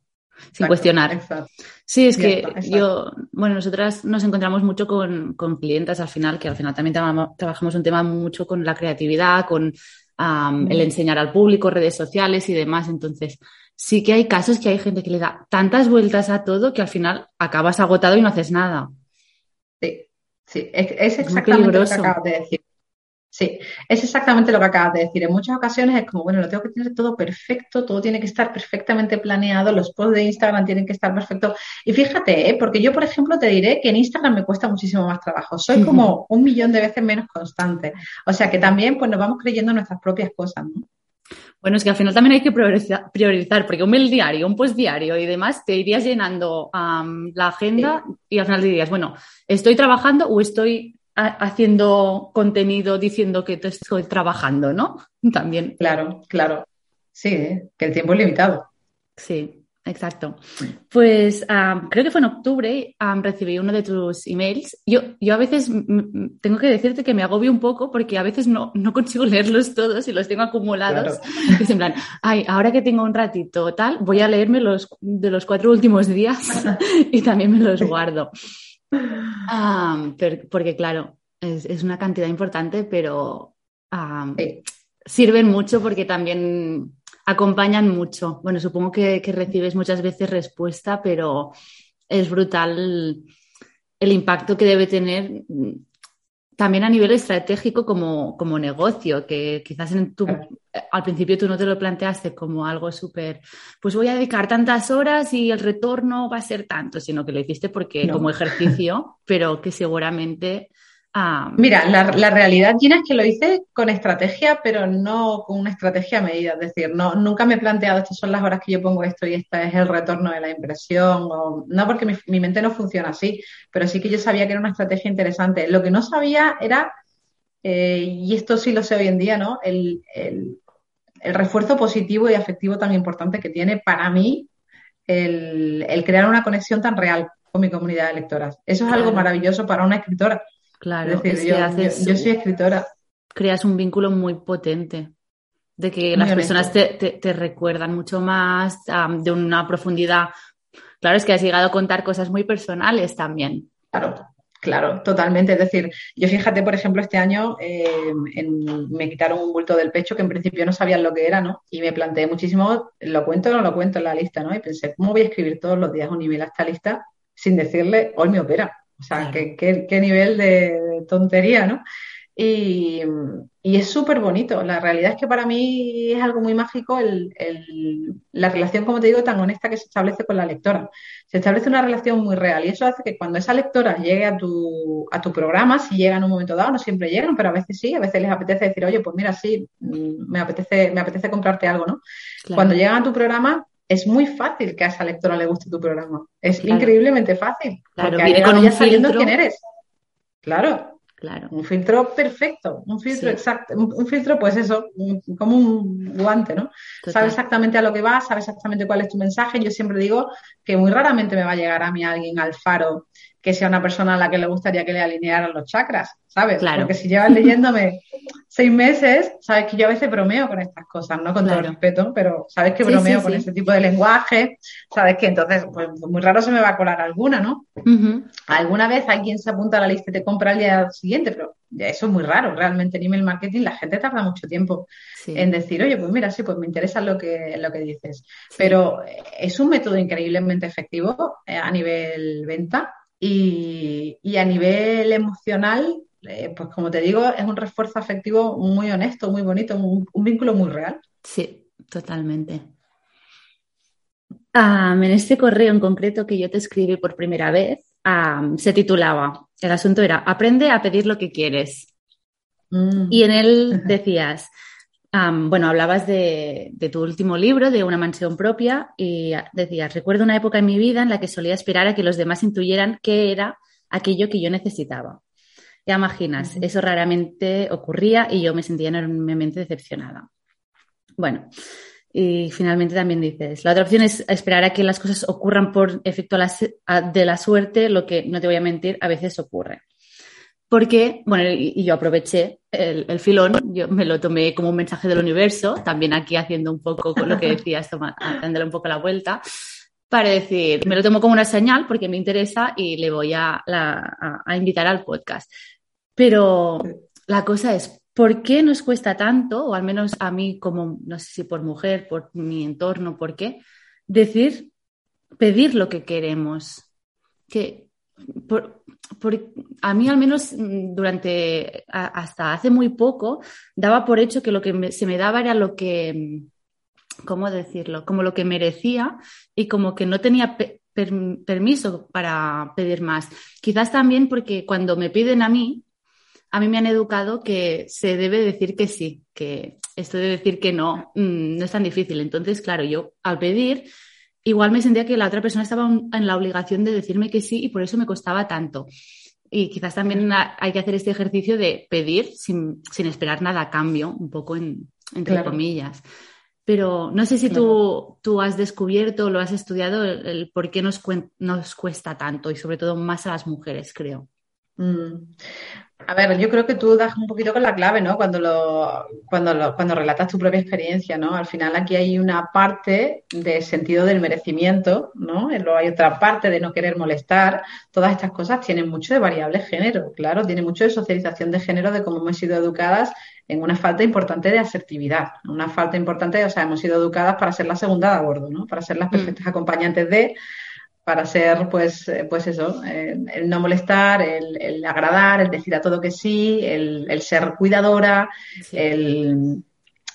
sin cuestionar. Sí, es que yo, bueno, nosotras nos encontramos mucho con, con, clientes al final, que al final también trabajamos un tema mucho con la creatividad, con el enseñar al público, redes sociales y demás. Entonces, sí que hay casos que hay gente que le da tantas vueltas a todo que al final acabas agotado y no haces nada. Sí, sí, es, exactamente lo que acabas de decir. Sí, es exactamente lo que acabas de decir. En muchas ocasiones es como, bueno, lo tengo que tener todo perfecto, todo tiene que estar perfectamente planeado, los posts de Instagram tienen que estar perfectos. Y fíjate, ¿eh? porque yo, por ejemplo, te diré que en Instagram me cuesta muchísimo más trabajo. Soy como un millón de veces menos constante. O sea que también pues nos vamos creyendo nuestras propias cosas, ¿no? Bueno, es que al final también hay que priorizar, porque un mail diario, un post diario y demás, te irías llenando la agenda y al final dirías, bueno, ¿estoy trabajando o estoy haciendo contenido diciendo que te estoy trabajando, ¿no? También. Claro, claro. Sí, que el tiempo es limitado. Sí, exacto. Pues creo que fue en octubre, recibí uno de tus emails. Yo, yo a veces tengo que decirte que me agobio un poco porque a veces no, no consigo leerlos todos y los tengo acumulados. Es en plan, ay, ahora que tengo un ratito tal, voy a leerme los de los cuatro últimos días y también me los guardo. Ah, porque claro, es, una cantidad importante, pero ah, sirven mucho porque también acompañan mucho. Bueno, supongo que, recibes muchas veces respuesta, pero es brutal el impacto que debe tener también a nivel estratégico como, como negocio, que quizás en tu, al principio tú no te lo planteaste como algo súper, pues voy a dedicar tantas horas y el retorno va a ser tanto, sino que lo hiciste porque como ejercicio, pero que seguramente Mira, la, realidad, Gina, es que lo hice con estrategia, pero no con una estrategia medida. Es decir, no, nunca me he planteado estas son las horas que yo pongo esto y este es el retorno de la impresión. O, no porque mi, mente no funciona así, pero sí que yo sabía que era una estrategia interesante. Lo que no sabía era, eh, y esto sí lo sé hoy en día, ¿no? El, refuerzo positivo y afectivo tan importante que tiene para mí el, crear una conexión tan real con mi comunidad de lectoras. Eso es algo maravilloso para una escritora Claro, es yo, soy escritora. Creas un vínculo muy potente, de que las personas te, recuerdan mucho más, de una profundidad. Claro, es que has llegado a contar cosas muy personales también. Claro, claro, totalmente. Es decir, yo fíjate, por ejemplo, este año eh, me quitaron un bulto del pecho que en principio no sabían lo que era, ¿no? Y me planteé muchísimo, ¿lo cuento o no lo cuento en la lista, ¿no? Y pensé, ¿cómo voy a escribir todos los días un email a esta lista sin decirle, hoy me opera? O sea, qué, nivel de, tontería, ¿no? Y, es súper bonito. La realidad es que para mí es algo muy mágico la relación, como te digo, tan honesta que se establece con la lectora. Se establece una relación muy real y eso hace que cuando esa lectora llegue a tu, a tu programa, si llega en un momento dado, no siempre llegan, pero a veces sí, a veces les apetece decir, oye, pues mira, sí, mm, me apetece, me apetece comprarte algo, ¿no? Cuando llegan a tu programa, es muy fácil que a esa lectora le guste tu programa. Es increíblemente fácil. Claro, viene con un filtro. quién eres. Claro. Claro. Un filtro perfecto, un filtro exacto, un, filtro, pues eso, como un guante, ¿no? Sabe exactamente a lo que va, sabe exactamente cuál es tu mensaje. Yo siempre digo que muy raramente me va a llegar a mí alguien al faro que sea una persona a la que le gustaría que le alinearan los chakras, ¿sabes? Claro. Porque si llevas leyéndome seis meses, sabes que yo a veces bromeo con estas cosas, ¿no? Con todo respeto, pero sabes que bromeo con ese tipo de lenguaje, sabes que entonces, pues muy raro se me va a colar alguna, ¿no? Alguna vez hay quien se apunta a la lista y te compra al día siguiente, pero eso es muy raro. Realmente en email marketing la gente tarda mucho tiempo en decir, oye, pues mira, sí, pues me interesa lo que, lo que dices. Pero es un método increíblemente efectivo eh, a nivel venta y, a nivel emocional, eh, pues como te digo, es un refuerzo afectivo muy honesto, muy bonito, un, vínculo muy real. Sí, totalmente. en este correo en concreto que yo te escribí por primera vez, se titulaba, el asunto era, aprende a pedir lo que quieres. Mm. Y en él decías, bueno, hablabas de, tu último libro, de una mansión propia, y decías, recuerdo una época en mi vida en la que solía esperar a que los demás intuyeran qué era aquello que yo necesitaba. Ya imaginas, eso raramente ocurría y yo me sentía enormemente decepcionada. Bueno, y finalmente también dices, la otra opción es esperar a que las cosas ocurran por efecto de la suerte, lo que, no te voy a mentir, a veces ocurre porque, bueno, y, yo aproveché el, filón, yo me lo tomé como un mensaje del universo, también aquí haciendo un poco con lo que decías, dándole un poco la vuelta, para decir, me lo tomo como una señal porque me interesa y le voy a, invitar al podcast. Pero la cosa es, ¿por qué nos cuesta tanto, o al menos a mí como, no sé si por mujer, por mi entorno, por qué, decir, pedir lo que queremos? Que por, a mí al menos mm, durante, hasta hace muy poco, daba por hecho que lo que se me daba era lo que, ¿cómo decirlo? Como lo que merecía y como que no tenía permiso para pedir más. Quizás también porque cuando me piden a mí, a mí me han educado que se debe decir que sí, que esto de decir que no mm, no es tan difícil. Entonces, claro, yo al pedir, igual me sentía que la otra persona estaba en la obligación de decirme que sí y por eso me costaba tanto. Y quizás también hay que hacer este ejercicio de pedir sin, esperar nada a cambio, un poco en, entre comillas. Pero no sé si tú, tú has descubierto o lo has estudiado el, por qué nos, nos cuesta tanto y sobre todo más a las mujeres, creo. Mm. A ver, yo creo que tú das un poquito con la clave, ¿no? Cuando lo, cuando lo, cuando relatas tu propia experiencia, ¿no? Al final aquí hay una parte de sentido del merecimiento, ¿no? Luego hay otra parte de no querer molestar. Todas estas cosas tienen mucho de variable género, claro, tiene mucho de socialización de género, de cómo hemos sido educadas en una falta importante de asertividad, una falta importante, o sea, hemos sido educadas para ser la segunda de a bordo, ¿no? Para ser las mm. perfectas acompañantes de para ser, pues, eh, pues eso, eh, el no molestar, el, agradar, el decir a todo que sí, el, ser cuidadora, el,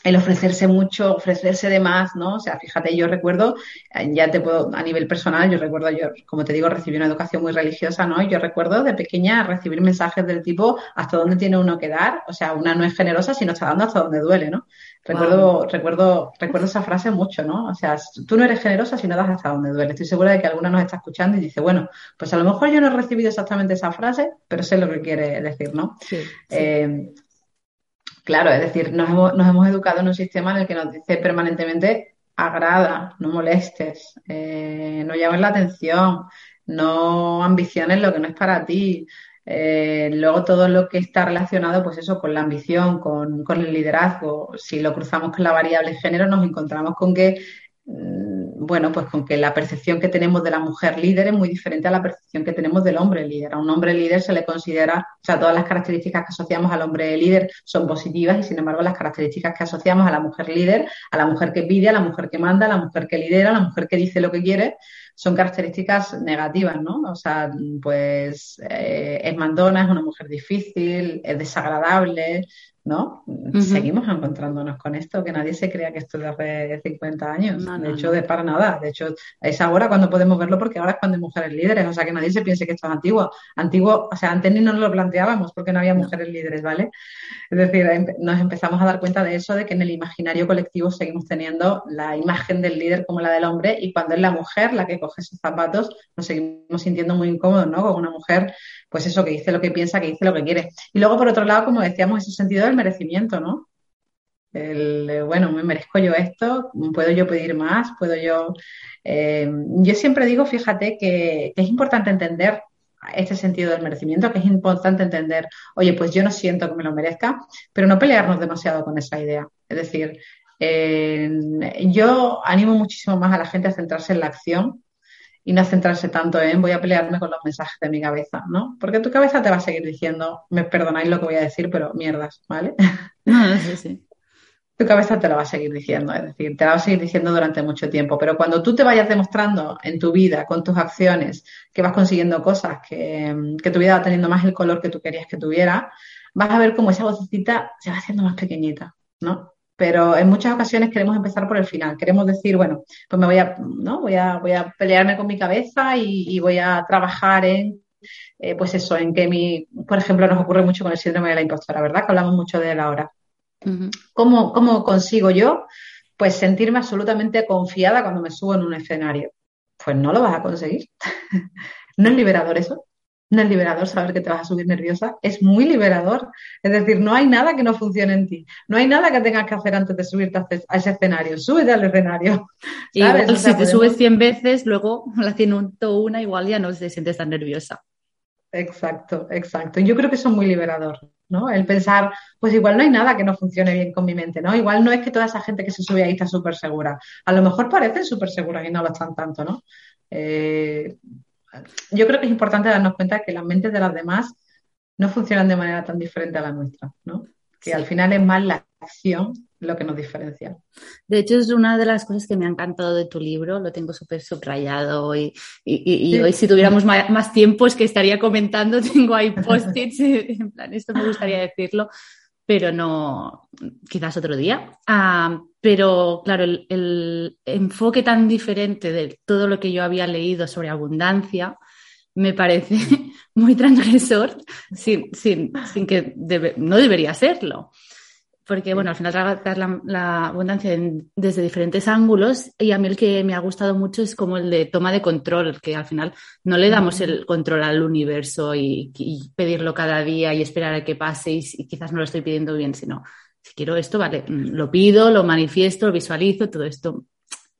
el ofrecerse mucho, ofrecerse de más, ¿no? O sea, fíjate, yo recuerdo, eh, ya te puedo, a nivel personal, yo recuerdo, yo, como te digo, recibí una educación muy religiosa, ¿no? Y yo recuerdo de pequeña recibir mensajes del tipo, ¿hasta dónde tiene uno que dar? O sea, una no es generosa si no está dando hasta donde duele, ¿no? Recuerdo, recuerdo, recuerdo esa frase mucho, ¿no? O sea, tú no eres generosa si no das hasta donde duele. Estoy segura de que alguna nos está escuchando y dice, bueno, pues a lo mejor yo no he recibido exactamente esa frase, pero sé lo que quiere decir, ¿no? Sí, eh, Claro, es decir, nos hemos, nos hemos educado en un sistema en el que nos dice permanentemente agrada, no molestes, eh, no llames la atención, no ambiciones lo que no es para ti. Eh, luego todo lo que está relacionado, pues eso, con la ambición, con, con el liderazgo. Si lo cruzamos con la variable género, nos encontramos con que bueno, pues con que la percepción que tenemos de la mujer líder es muy diferente a la percepción que tenemos del hombre líder. A un hombre líder se le considera, o sea, todas las características que asociamos al hombre líder son positivas y sin embargo las características que asociamos a la mujer líder, a la mujer que pide, a la mujer que manda, a la mujer que lidera, a la mujer que dice lo que quiere, son características negativas, ¿no? O sea, pues eh, es mandona, es una mujer difícil, es desagradable, ¿no? Seguimos encontrándonos con esto, que nadie se crea que esto es de hace 50 años. de hecho, de para nada. De hecho, es ahora cuando podemos verlo porque ahora es cuando hay mujeres líderes. O sea, que nadie se piense que esto es antiguo. Antiguo, o sea, antes ni nos lo planteábamos porque no había mujeres líderes, ¿vale? Es decir, nos empezamos a dar cuenta de eso, de que en el imaginario colectivo seguimos teniendo la imagen del líder como la del hombre y cuando es la mujer la que coge esos zapatos, nos seguimos sintiendo muy incómodos, ¿no? Con una mujer pues eso, que dice lo que piensa, que dice lo que quiere. Y luego, por otro lado, como decíamos, ese sentido del merecimiento, ¿no? El, bueno, me merezco yo esto, puedo yo pedir más, puedo yo... Eh, yo siempre digo, fíjate, que, es importante entender este sentido del merecimiento, que es importante entender, oye, pues yo no siento que me lo merezca, pero no pelearnos demasiado con esa idea. Es decir, eh, yo animo muchísimo más a la gente a centrarse en la acción y no centrarse tanto en voy a pelearme con los mensajes de mi cabeza, ¿no? Porque tu cabeza te va a seguir diciendo, me perdonáis lo que voy a decir, pero mierdas, ¿vale? Ah, sí, sí. Tu cabeza te lo va a seguir diciendo, es decir, te la va a seguir diciendo durante mucho tiempo, pero cuando tú te vayas demostrando en tu vida, con tus acciones, que vas consiguiendo cosas, que, que tu vida va teniendo más el color que tú querías que tuviera, vas a ver cómo esa vocecita se va haciendo más pequeñita, ¿no? Pero en muchas ocasiones queremos empezar por el final. Queremos decir, bueno, pues me voy a, ¿no? voy a, voy a pelearme con mi cabeza y, voy a trabajar en, eh, pues eso, en que mi, por ejemplo, nos ocurre mucho con el síndrome de la impostora, ¿verdad? Que hablamos mucho de él ahora. ¿Cómo, ¿Cómo consigo yo, pues, sentirme absolutamente confiada cuando me subo en un escenario? Pues no lo vas a conseguir. ¿No es liberador eso? No es liberador saber que te vas a subir nerviosa, es muy liberador. Es decir, no hay nada que no funcione en ti. No hay nada que tengas que hacer antes de subirte a ese escenario. Súbete al escenario. Igual, si te subes 100 veces, luego la ciento una, igual ya no te sientes tan nerviosa. Exacto, exacto. Yo creo que eso es muy liberador, ¿no? El pensar, pues igual no hay nada que no funcione bien con mi mente, ¿no? Igual no es que toda esa gente que se sube ahí está súper segura. A lo mejor parecen súper seguras y no lo están tanto, ¿no? Eh, yo creo que es importante darnos cuenta que las mentes de las demás no funcionan de manera tan diferente a la nuestra, ¿no? que al final es más la acción lo que nos diferencia. De hecho, es una de las cosas que me ha encantado de tu libro, lo tengo súper subrayado y, y, hoy si tuviéramos más, tiempo es que estaría comentando, tengo ahí post-its, en plan, esto me gustaría decirlo, pero no, quizás otro día. Ah, pero claro, el, el, enfoque tan diferente de todo lo que yo había leído sobre abundancia me parece muy transgresor sin, sin, sin que no debería serlo. Porque bueno, al final trabajar la, abundancia desde diferentes ángulos y a mí el que me ha gustado mucho es como el de toma de control, que al final no le damos el control al universo y, pedirlo cada día y esperar a que pase y, quizás no lo estoy pidiendo bien, sino si quiero esto, vale, lo pido, lo manifiesto, lo visualizo, todo esto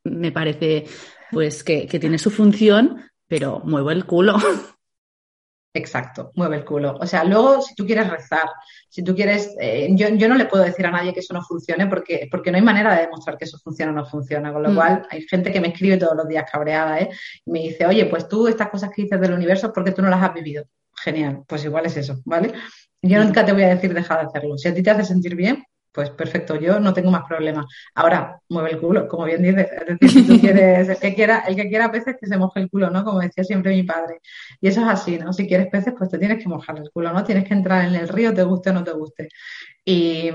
me parece pues que, que tiene su función, pero muevo el culo. Exacto, mueve el culo. O sea, luego si tú quieres rezar, si tú quieres, eh, yo, yo, no le puedo decir a nadie que eso no funcione porque, porque no hay manera de demostrar que eso funciona o no funciona. Con lo mm. cual, hay gente que me escribe todos los días cabreada, ¿eh? Y me dice, oye, pues tú estas cosas que dices del universo, ¿por qué tú no las has vivido? Genial, pues igual es eso, ¿vale? Yo mm. nunca te voy a decir deja de hacerlo. Si a ti te hace sentir bien, pues perfecto, yo no tengo más problemas. Ahora, mueve el culo, como bien dices. Tú quieres, el que quiera, el que quiera peces, que se moje el culo, ¿no? Como decía siempre mi padre. Y eso es así, ¿no? Si quieres peces, pues te tienes que mojar el culo, ¿no? Tienes que entrar en el río, te guste o no te guste. Y,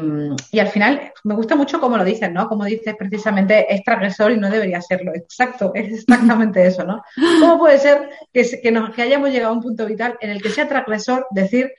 y al final, me gusta mucho cómo lo dices, ¿no? Como dices precisamente, es transgresor y no debería serlo. Exacto, es exactamente eso, ¿no? ¿Cómo puede ser que, que, nos, que hayamos llegado a un punto vital en el que sea transgresor decir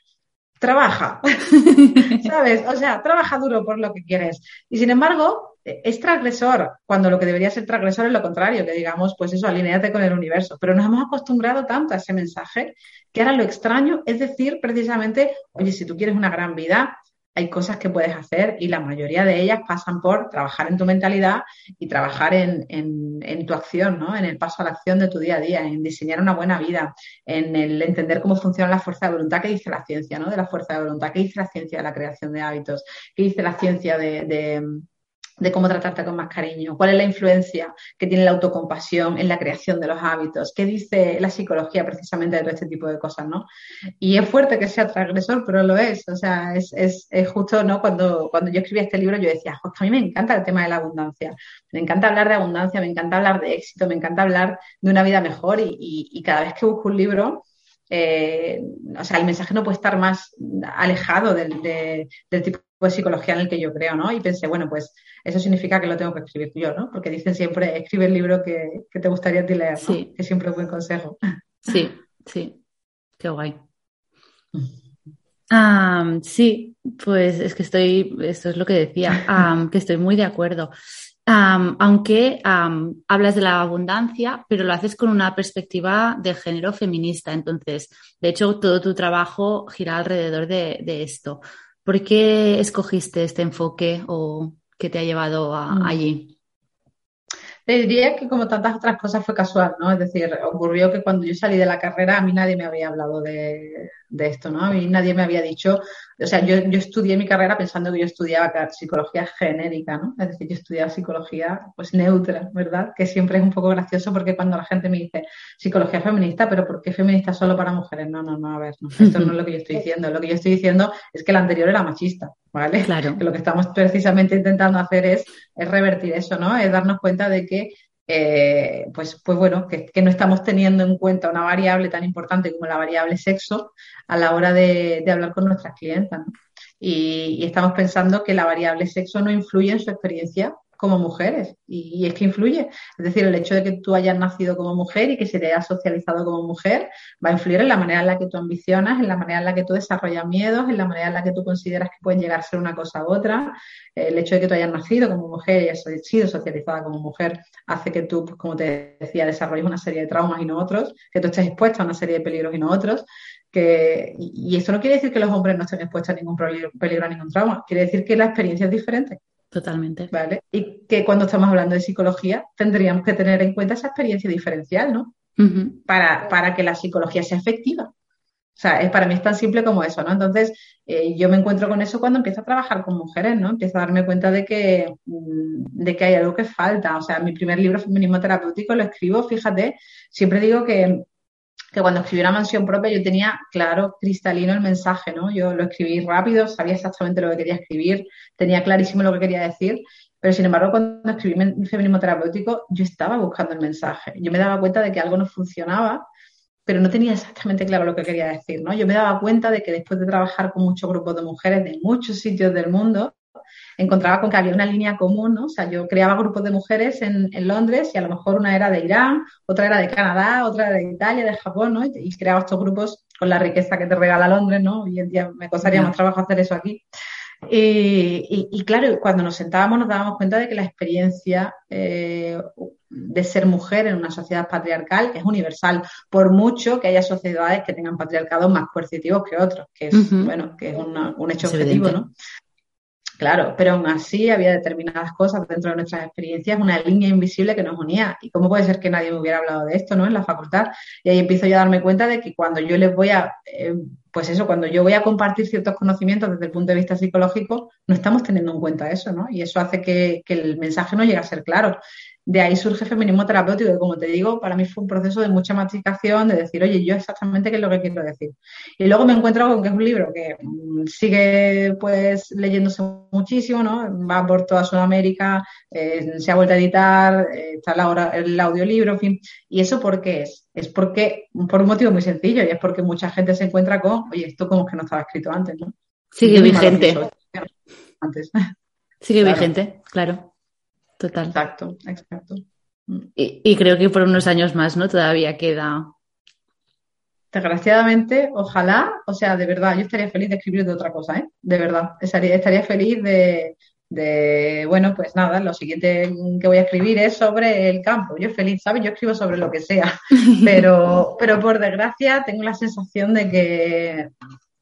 trabaja, ¿sabes? O sea, trabaja duro por lo que quieres. Y sin embargo, es transgresor, cuando lo que debería ser transgresor es lo contrario, que digamos, pues eso, alineate con el universo. Pero nos hemos acostumbrado tanto a ese mensaje que ahora lo extraño es decir precisamente, oye, si tú quieres una gran vida, hay cosas que puedes hacer y la mayoría de ellas pasan por trabajar en tu mentalidad y trabajar en, tu acción, ¿no? En el paso a la acción de tu día a día, en diseñar una buena vida, en el entender cómo funciona la fuerza de voluntad que dice la ciencia, ¿no? De la fuerza de voluntad, que dice la ciencia de la creación de hábitos, que dice la ciencia de cómo tratarte con más cariño, cuál es la influencia que tiene la autocompasión en la creación de los hábitos, qué dice la psicología precisamente de todo este tipo de cosas, ¿no? Y es fuerte que sea transgresor, pero lo es, o sea, es, es, es justo, ¿no? Cuando, cuando yo escribí este libro yo decía, a mí me encanta el tema de la abundancia, me encanta hablar de abundancia, me encanta hablar de éxito, me encanta hablar de una vida mejor y, y, cada vez que busco un libro, eh, o sea, el mensaje no puede estar más alejado del, del tipo de psicología en el que yo creo, ¿no? Y pensé, bueno, pues eso significa que lo tengo que escribir yo, ¿no? Porque dicen siempre, escribe el libro que, te gustaría ti leer, ¿no? Sí. Que siempre es un buen consejo. Sí, sí, qué guay. Mm. sí, pues es que estoy, esto es lo que decía, que estoy muy de acuerdo. Aunque hablas de la abundancia, pero lo haces con una perspectiva de género feminista. Entonces, de hecho, todo tu trabajo gira alrededor de, de esto. ¿Por qué escogiste este enfoque o que te ha llevado mm. allí? Te diría que como tantas otras cosas fue casual, ¿no? Es decir, ocurrió que cuando yo salí de la carrera a mí nadie me había hablado de, de esto, ¿no? A mí nadie me había dicho, o sea, yo, yo estudié mi carrera pensando que yo estudiaba psicología genérica, ¿no? Es decir, yo estudiaba psicología pues neutra, ¿verdad? Que siempre es un poco gracioso porque cuando la gente me dice psicología feminista, pero ¿por qué feminista solo para mujeres? No, no, no, a ver, no, esto no es lo que yo estoy diciendo. Lo que yo estoy diciendo es que la anterior era machista, ¿vale? Claro. Que lo que estamos precisamente intentando hacer es, es revertir eso, ¿no? Es darnos cuenta de que eh, pues, pues bueno, que, no estamos teniendo en cuenta una variable tan importante como la variable sexo a la hora de, hablar con nuestras clientas. Y, y, estamos pensando que la variable sexo no influye en su experiencia como mujeres. Y, es que influye. Es decir, el hecho de que tú hayas nacido como mujer y que se te haya socializado como mujer va a influir en la manera en la que tú ambicionas, en la manera en la que tú desarrollas miedos, en la manera en la que tú consideras que pueden llegar a ser una cosa u otra. El hecho de que tú hayas nacido como mujer y hayas sido socializada como mujer hace que tú, pues, como te decía, desarrolles una serie de traumas y no otros, que tú estés expuesta a una serie de peligros y no otros. Que, y, eso no quiere decir que los hombres no estén expuestos a ningún peligro, a ningún trauma, quiere decir que la experiencia es diferente. Totalmente. ¿Vale? Y que cuando estamos hablando de psicología tendríamos que tener en cuenta esa experiencia diferencial, ¿no? para, para, que la psicología sea efectiva. O sea, es, para mí es tan simple como eso, ¿no? Entonces, eh, yo me encuentro con eso cuando empiezo a trabajar con mujeres, ¿no? Empiezo a darme cuenta de que, mm, de que hay algo que falta. O sea, mi primer libro, Feminismo Terapéutico, lo escribo, fíjate, siempre digo que que cuando escribí una mansión propia yo tenía claro, cristalino el mensaje, ¿no? Yo lo escribí rápido, sabía exactamente lo que quería escribir, tenía clarísimo lo que quería decir, pero sin embargo cuando escribí mi feminismo terapéutico yo estaba buscando el mensaje. Yo me daba cuenta de que algo no funcionaba, pero no tenía exactamente claro lo que quería decir, ¿no? Yo me daba cuenta de que después de trabajar con muchos grupos de mujeres de muchos sitios del mundo, encontraba con que había una línea común, ¿no? O sea, yo creaba grupos de mujeres en, Londres y a lo mejor una era de Irán, otra era de Canadá, otra era de Italia, de Japón, ¿no? Y, creaba estos grupos con la riqueza que te regala Londres, ¿no? Hoy en día me costaría más trabajo hacer eso aquí. y, claro, cuando nos sentábamos nos dábamos cuenta de que la experiencia eh, de ser mujer en una sociedad patriarcal es universal, por mucho que haya sociedades que tengan patriarcados más coercitivos que otros, que es, bueno, que es un hecho objetivo, ¿no? Claro, pero aún así había determinadas cosas dentro de nuestras experiencias, una línea invisible que nos unía. ¿Y cómo puede ser que nadie me hubiera hablado de esto, ¿no? En la facultad. Y ahí empiezo yo a darme cuenta de que cuando yo les voy a, eh, pues eso, cuando yo voy a compartir ciertos conocimientos desde el punto de vista psicológico, no estamos teniendo en cuenta eso, ¿no? Y eso hace que, que el mensaje no llegue a ser claro de ahí surge feminismo terapéutico, y como te digo, para mí fue un proceso de mucha masticación, de decir, oye, yo exactamente qué es lo que quiero decir. Y luego me encuentro con que es un libro que mm, sigue pues leyéndose muchísimo, ¿no? Va por toda Sudamérica, eh, se ha vuelto a editar, eh, está el audiolibro, en fin. ¿Y eso por qué es? Es porque, por un motivo muy sencillo, y es porque mucha gente se encuentra con, oye, esto como que no estaba escrito antes, ¿no? Sigue vigente. Sigue vigente, claro. Total. Exacto, exacto. Mm. Y, creo que por unos años más, ¿no? Todavía queda. Desgraciadamente, ojalá, o sea, de verdad, yo estaría feliz de escribir de otra cosa, ¿eh? De verdad. Estaría, estaría feliz de, de, bueno, pues nada, lo siguiente que voy a escribir es sobre el campo. Yo feliz, ¿sabes? Yo escribo sobre lo que sea, pero, pero por desgracia tengo la sensación de que,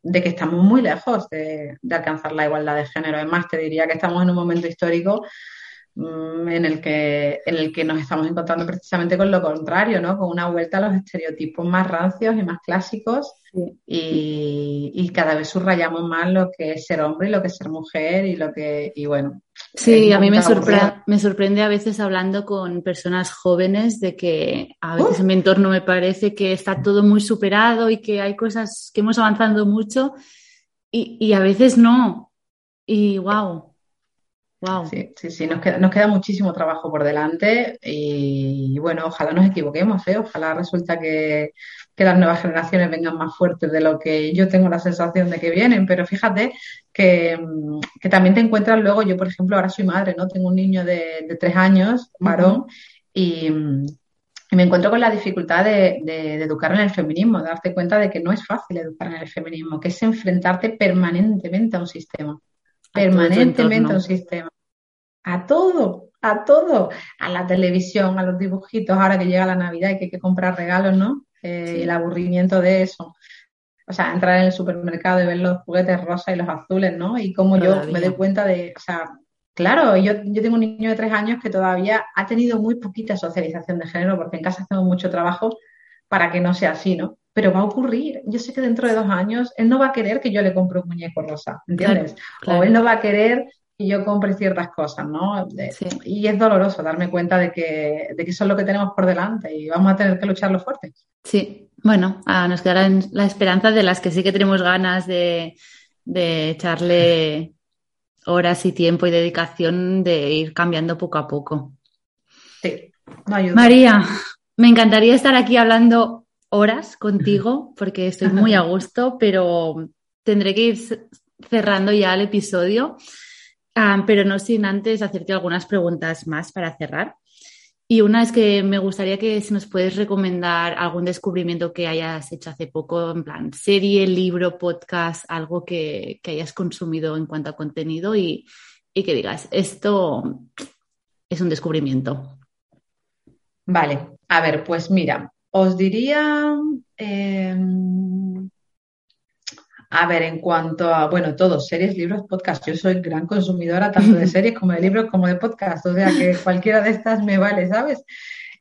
de que estamos muy lejos de, de alcanzar la igualdad de género. Es más, te diría que estamos en un momento histórico en el que en el que nos estamos encontrando precisamente con lo contrario, ¿no? Con una vuelta a los estereotipos más rancios y más clásicos y, cada vez subrayamos más lo que es ser hombre y lo que es ser mujer y lo que y bueno. Sí, a mí me, sorprende, me sorprende a veces hablando con personas jóvenes de que a veces en mi entorno me parece que está todo muy superado y que hay cosas que hemos avanzado mucho y, y a veces no. Y wow, Sí, sí, sí, nos queda, nos queda muchísimo trabajo por delante y, bueno, ojalá nos equivoquemos, ¿eh? ojalá resulta que, las nuevas generaciones vengan más fuertes de lo que yo tengo la sensación de que vienen, pero fíjate que, también te encuentras luego, yo por ejemplo ahora soy madre, ¿no? Tengo un niño de, tres años, varón, y, me encuentro con la dificultad de, de, educar en el feminismo, de darte cuenta de que no es fácil educar en el feminismo, que es enfrentarte permanentemente a un sistema permanentemente un sistema. A todo, a todo, a la televisión, a los dibujitos, ahora que llega la Navidad y que hay que comprar regalos, ¿no? Eh, el aburrimiento de eso. O sea, entrar en el supermercado y ver los juguetes rosas y los azules, ¿no? Y cómo yo me doy cuenta de, o sea, claro, yo, yo tengo un niño de tres años que todavía ha tenido muy poquita socialización de género porque en casa hacemos mucho trabajo para que no sea así, ¿no? pero va a ocurrir. Yo sé que dentro de dos años él no va a querer que yo le compre un muñeco rosa, ¿entiendes? O él no va a querer que yo compre ciertas cosas, ¿no? Y es doloroso darme cuenta de que, de que eso es lo que tenemos por delante y vamos a tener que lucharlo fuerte. Sí, bueno, ah, nos quedará la esperanza de las que sí que tenemos ganas de, de echarle horas y tiempo y dedicación de ir cambiando poco a poco. Sí, María, me encantaría estar aquí hablando horas contigo porque estoy muy a gusto, pero tendré que ir cerrando ya el episodio, ah, pero no sin antes hacerte algunas preguntas más para cerrar. Y una es que me gustaría que si nos puedes recomendar algún descubrimiento que hayas hecho hace poco, en plan serie, libro, podcast, algo que, hayas consumido en cuanto a contenido y, y que digas, esto es un descubrimiento. Vale, a ver, pues mira, os diría, em, a ver, en cuanto a, bueno, todo, series, libros, podcast. Yo soy gran consumidora tanto de series como de libros como de podcast, o sea que cualquiera de estas me vale, ¿sabes?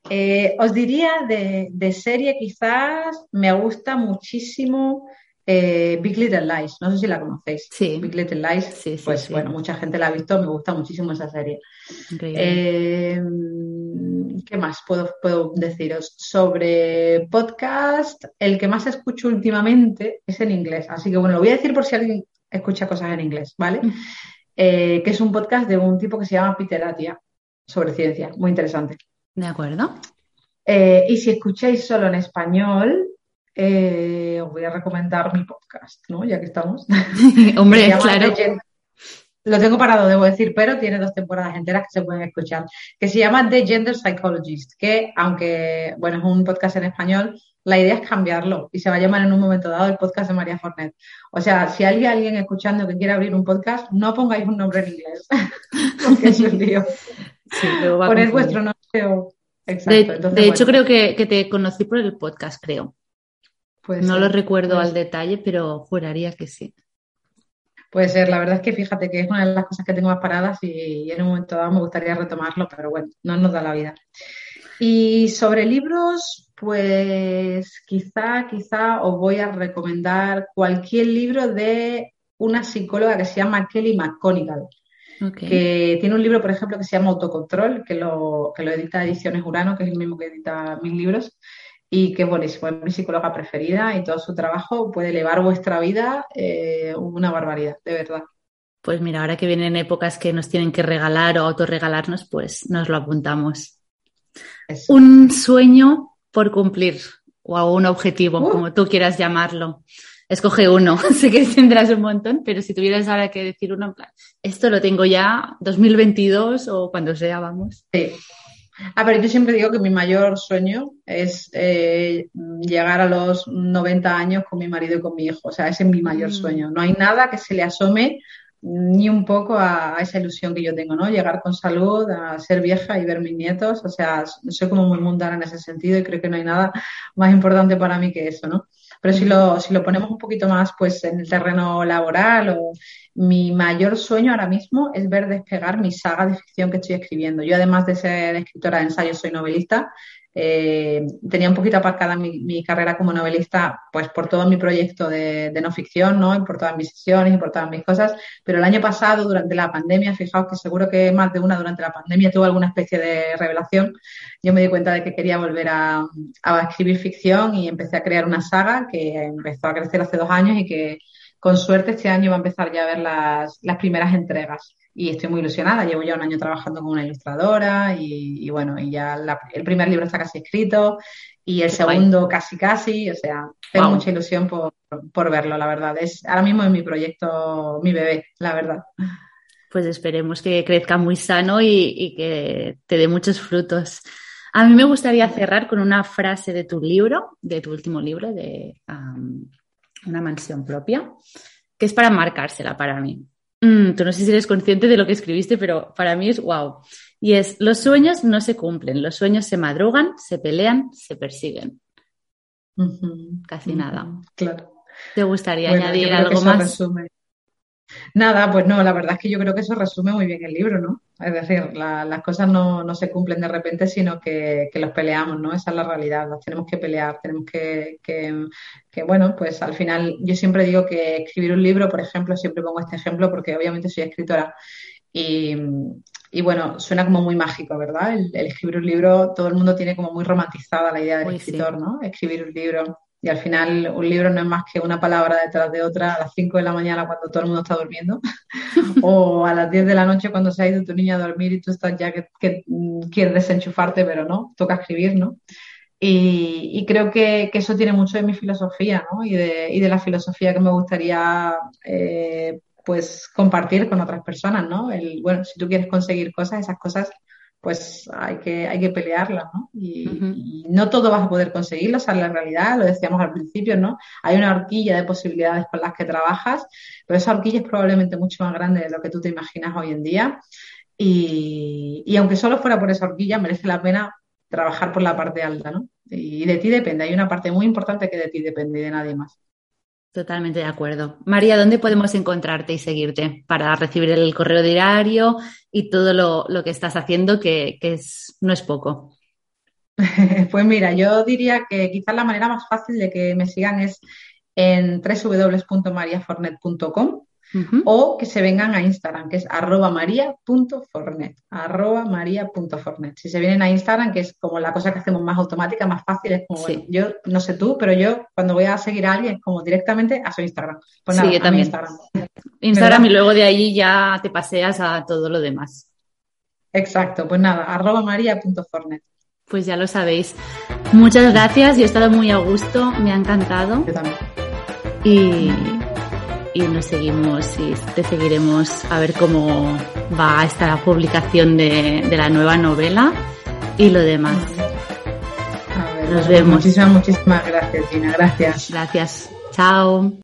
Eh, os diría de, serie quizás me gusta muchísimo eh, Big Little Lies, no sé si la conocéis. Sí. Big Little Lies, sí, pues bueno, mucha gente la ha visto, me gusta muchísimo esa serie. ¿Qué más puedo, puedo deciros? Sobre podcast, el que más escucho últimamente es en inglés. Así que bueno, lo voy a decir por si alguien escucha cosas en inglés, ¿vale? Eh, que es un podcast de un tipo que se llama Peter Atia sobre ciencia, muy interesante. De acuerdo. Eh, y si escucháis solo en español, eh, os voy a recomendar mi podcast, ¿no? Ya que estamos. Hombre, claro. Lo tengo parado, debo decir, pero tiene dos temporadas enteras que se pueden escuchar, que se llama The Gender Psychologist, que aunque, bueno, es un podcast en español, la idea es cambiarlo y se va a llamar en un momento dado el podcast de María Fornet. O sea, si hay alguien escuchando que quiere abrir un podcast, no pongáis un nombre en inglés, porque es un lío. Sí, Poned vuestro nombre Exacto. De, hecho, creo que, te conocí por el podcast, creo. no lo recuerdo al detalle, pero juraría que sí. Puede ser, la verdad es que fíjate que es una de las cosas que tengo más paradas y, en un momento dado me gustaría retomarlo, pero bueno, no nos da la vida. Y sobre libros, pues quizá, quizá os voy a recomendar cualquier libro de una psicóloga que se llama Kelly McConigal, que tiene un libro, por ejemplo, que se llama Autocontrol, que lo, que lo edita Ediciones Urano, que es el mismo que edita mis libros, y que buenísimo, es mi psicóloga preferida y todo su trabajo puede elevar vuestra vida eh, una barbaridad, de verdad. Pues mira, ahora que vienen épocas que nos tienen que regalar o autorregalarnos, pues nos lo apuntamos. Un sueño por cumplir o un objetivo, uh. como tú quieras llamarlo. Escoge uno, sé que tendrás un montón, pero si tuvieras ahora que decir uno, en plan, esto lo tengo ya 2022 o cuando sea, vamos. Sí, a ver, yo siempre digo que mi mayor sueño es eh, llegar a los 90 años con mi marido y con mi hijo. O sea, ese es mi mayor mm. sueño. No hay nada que se le asome ni un poco a, esa ilusión que yo tengo, ¿no? Llegar con salud, a ser vieja y ver mis nietos. O sea, soy como muy mundana en ese sentido y creo que no hay nada más importante para mí que eso, ¿no? Pero si lo, si lo ponemos un poquito más pues en el terreno laboral o mi mayor sueño ahora mismo es ver despegar mi saga de ficción que estoy escribiendo. Yo, además de ser escritora de ensayos, soy novelista. Eh, tenía un poquito aparcada mi, carrera como novelista, pues por todo mi proyecto de, no ficción, ¿no? Y por todas mis sesiones y por todas mis cosas. Pero el año pasado, durante la pandemia, fijaos que seguro que más de una durante la pandemia tuvo alguna especie de revelación. Yo me di cuenta de que quería volver a, a escribir ficción y empecé a crear una saga que empezó a crecer hace dos años y que con suerte este año va a empezar ya a ver las, primeras entregas y estoy muy ilusionada. Llevo ya un año trabajando con una ilustradora y, bueno, y ya el primer libro está casi escrito y el segundo casi casi, o sea, tengo mucha ilusión por, verlo, la verdad. Es ahora mismo es mi proyecto, mi bebé, la verdad. Pues esperemos que crezca muy sano y, que te dé muchos frutos. A mí me gustaría cerrar con una frase de tu libro, de tu último libro, de una mansión propia, que es para marcársela para mí. Mm, tú no sé si eres consciente de lo que escribiste, pero para mí es wow. Y es, los sueños no se cumplen, los sueños se madrugan, se pelean, se persiguen. Casi nada. Claro. ¿Te gustaría añadir algo más? Nada, pues no, la verdad es que yo creo que eso resume muy bien el libro, ¿no? Es decir, las cosas no, se cumplen de repente, sino que, los peleamos, ¿no? Esa es la realidad, las tenemos que pelear, tenemos que, que, bueno, pues al final yo siempre digo que escribir un libro, por ejemplo, siempre pongo este ejemplo porque obviamente soy escritora y, y bueno, suena como muy mágico, ¿verdad? El, escribir un libro, todo el mundo tiene como muy romantizada la idea del escritor, ¿no? Escribir un libro. Y al final un libro no es más que una palabra detrás de otra a las 5 de la mañana cuando todo el mundo está durmiendo o a las 10 de la noche cuando se ha ido tu niña a dormir y tú estás ya que, mm, quieres desenchufarte, pero no, toca escribir, ¿no? Y, creo que, eso tiene mucho de mi filosofía, ¿no? Y de, y de la filosofía que me gustaría eh, pues compartir con otras personas, ¿no? El, bueno, si tú quieres conseguir cosas, esas cosas pues hay que, hay que pelearla, ¿no? Y, no todo vas a poder conseguirlo, o sea, la realidad, lo decíamos al principio, ¿no? Hay una horquilla de posibilidades con las que trabajas, pero esa horquilla es probablemente mucho más grande de lo que tú te imaginas hoy en día. Y, y aunque solo fuera por esa horquilla, merece la pena trabajar por la parte alta, ¿no? Y de ti depende, hay una parte muy importante que de ti depende y de nadie más. Totalmente de acuerdo. María, ¿dónde podemos encontrarte y seguirte para recibir el correo diario y todo lo, que estás haciendo, que, es, no es poco? Pues mira, yo diría que quizás la manera más fácil de que me sigan es en www.mariafornet.com o que se vengan a Instagram, que es arroba maria.fornet, arroba maria.fornet. Si se vienen a Instagram, que es como la cosa que hacemos más automática, más fácil, es como, yo no sé tú, pero yo cuando voy a seguir a alguien, como directamente a su Instagram. Pues sí, yo también. Instagram. Instagram y luego de ahí ya te paseas a todo lo demás. Exacto, pues nada, arroba maria.fornet. Pues ya lo sabéis. Muchas gracias, yo he estado muy a gusto, me ha encantado. Yo también. Y, y nos seguimos y te seguiremos a ver cómo va esta publicación de, de la nueva novela y lo demás. nos vemos. Muchísimas, muchísimas gracias, Gina. Gracias. Gracias. Chao.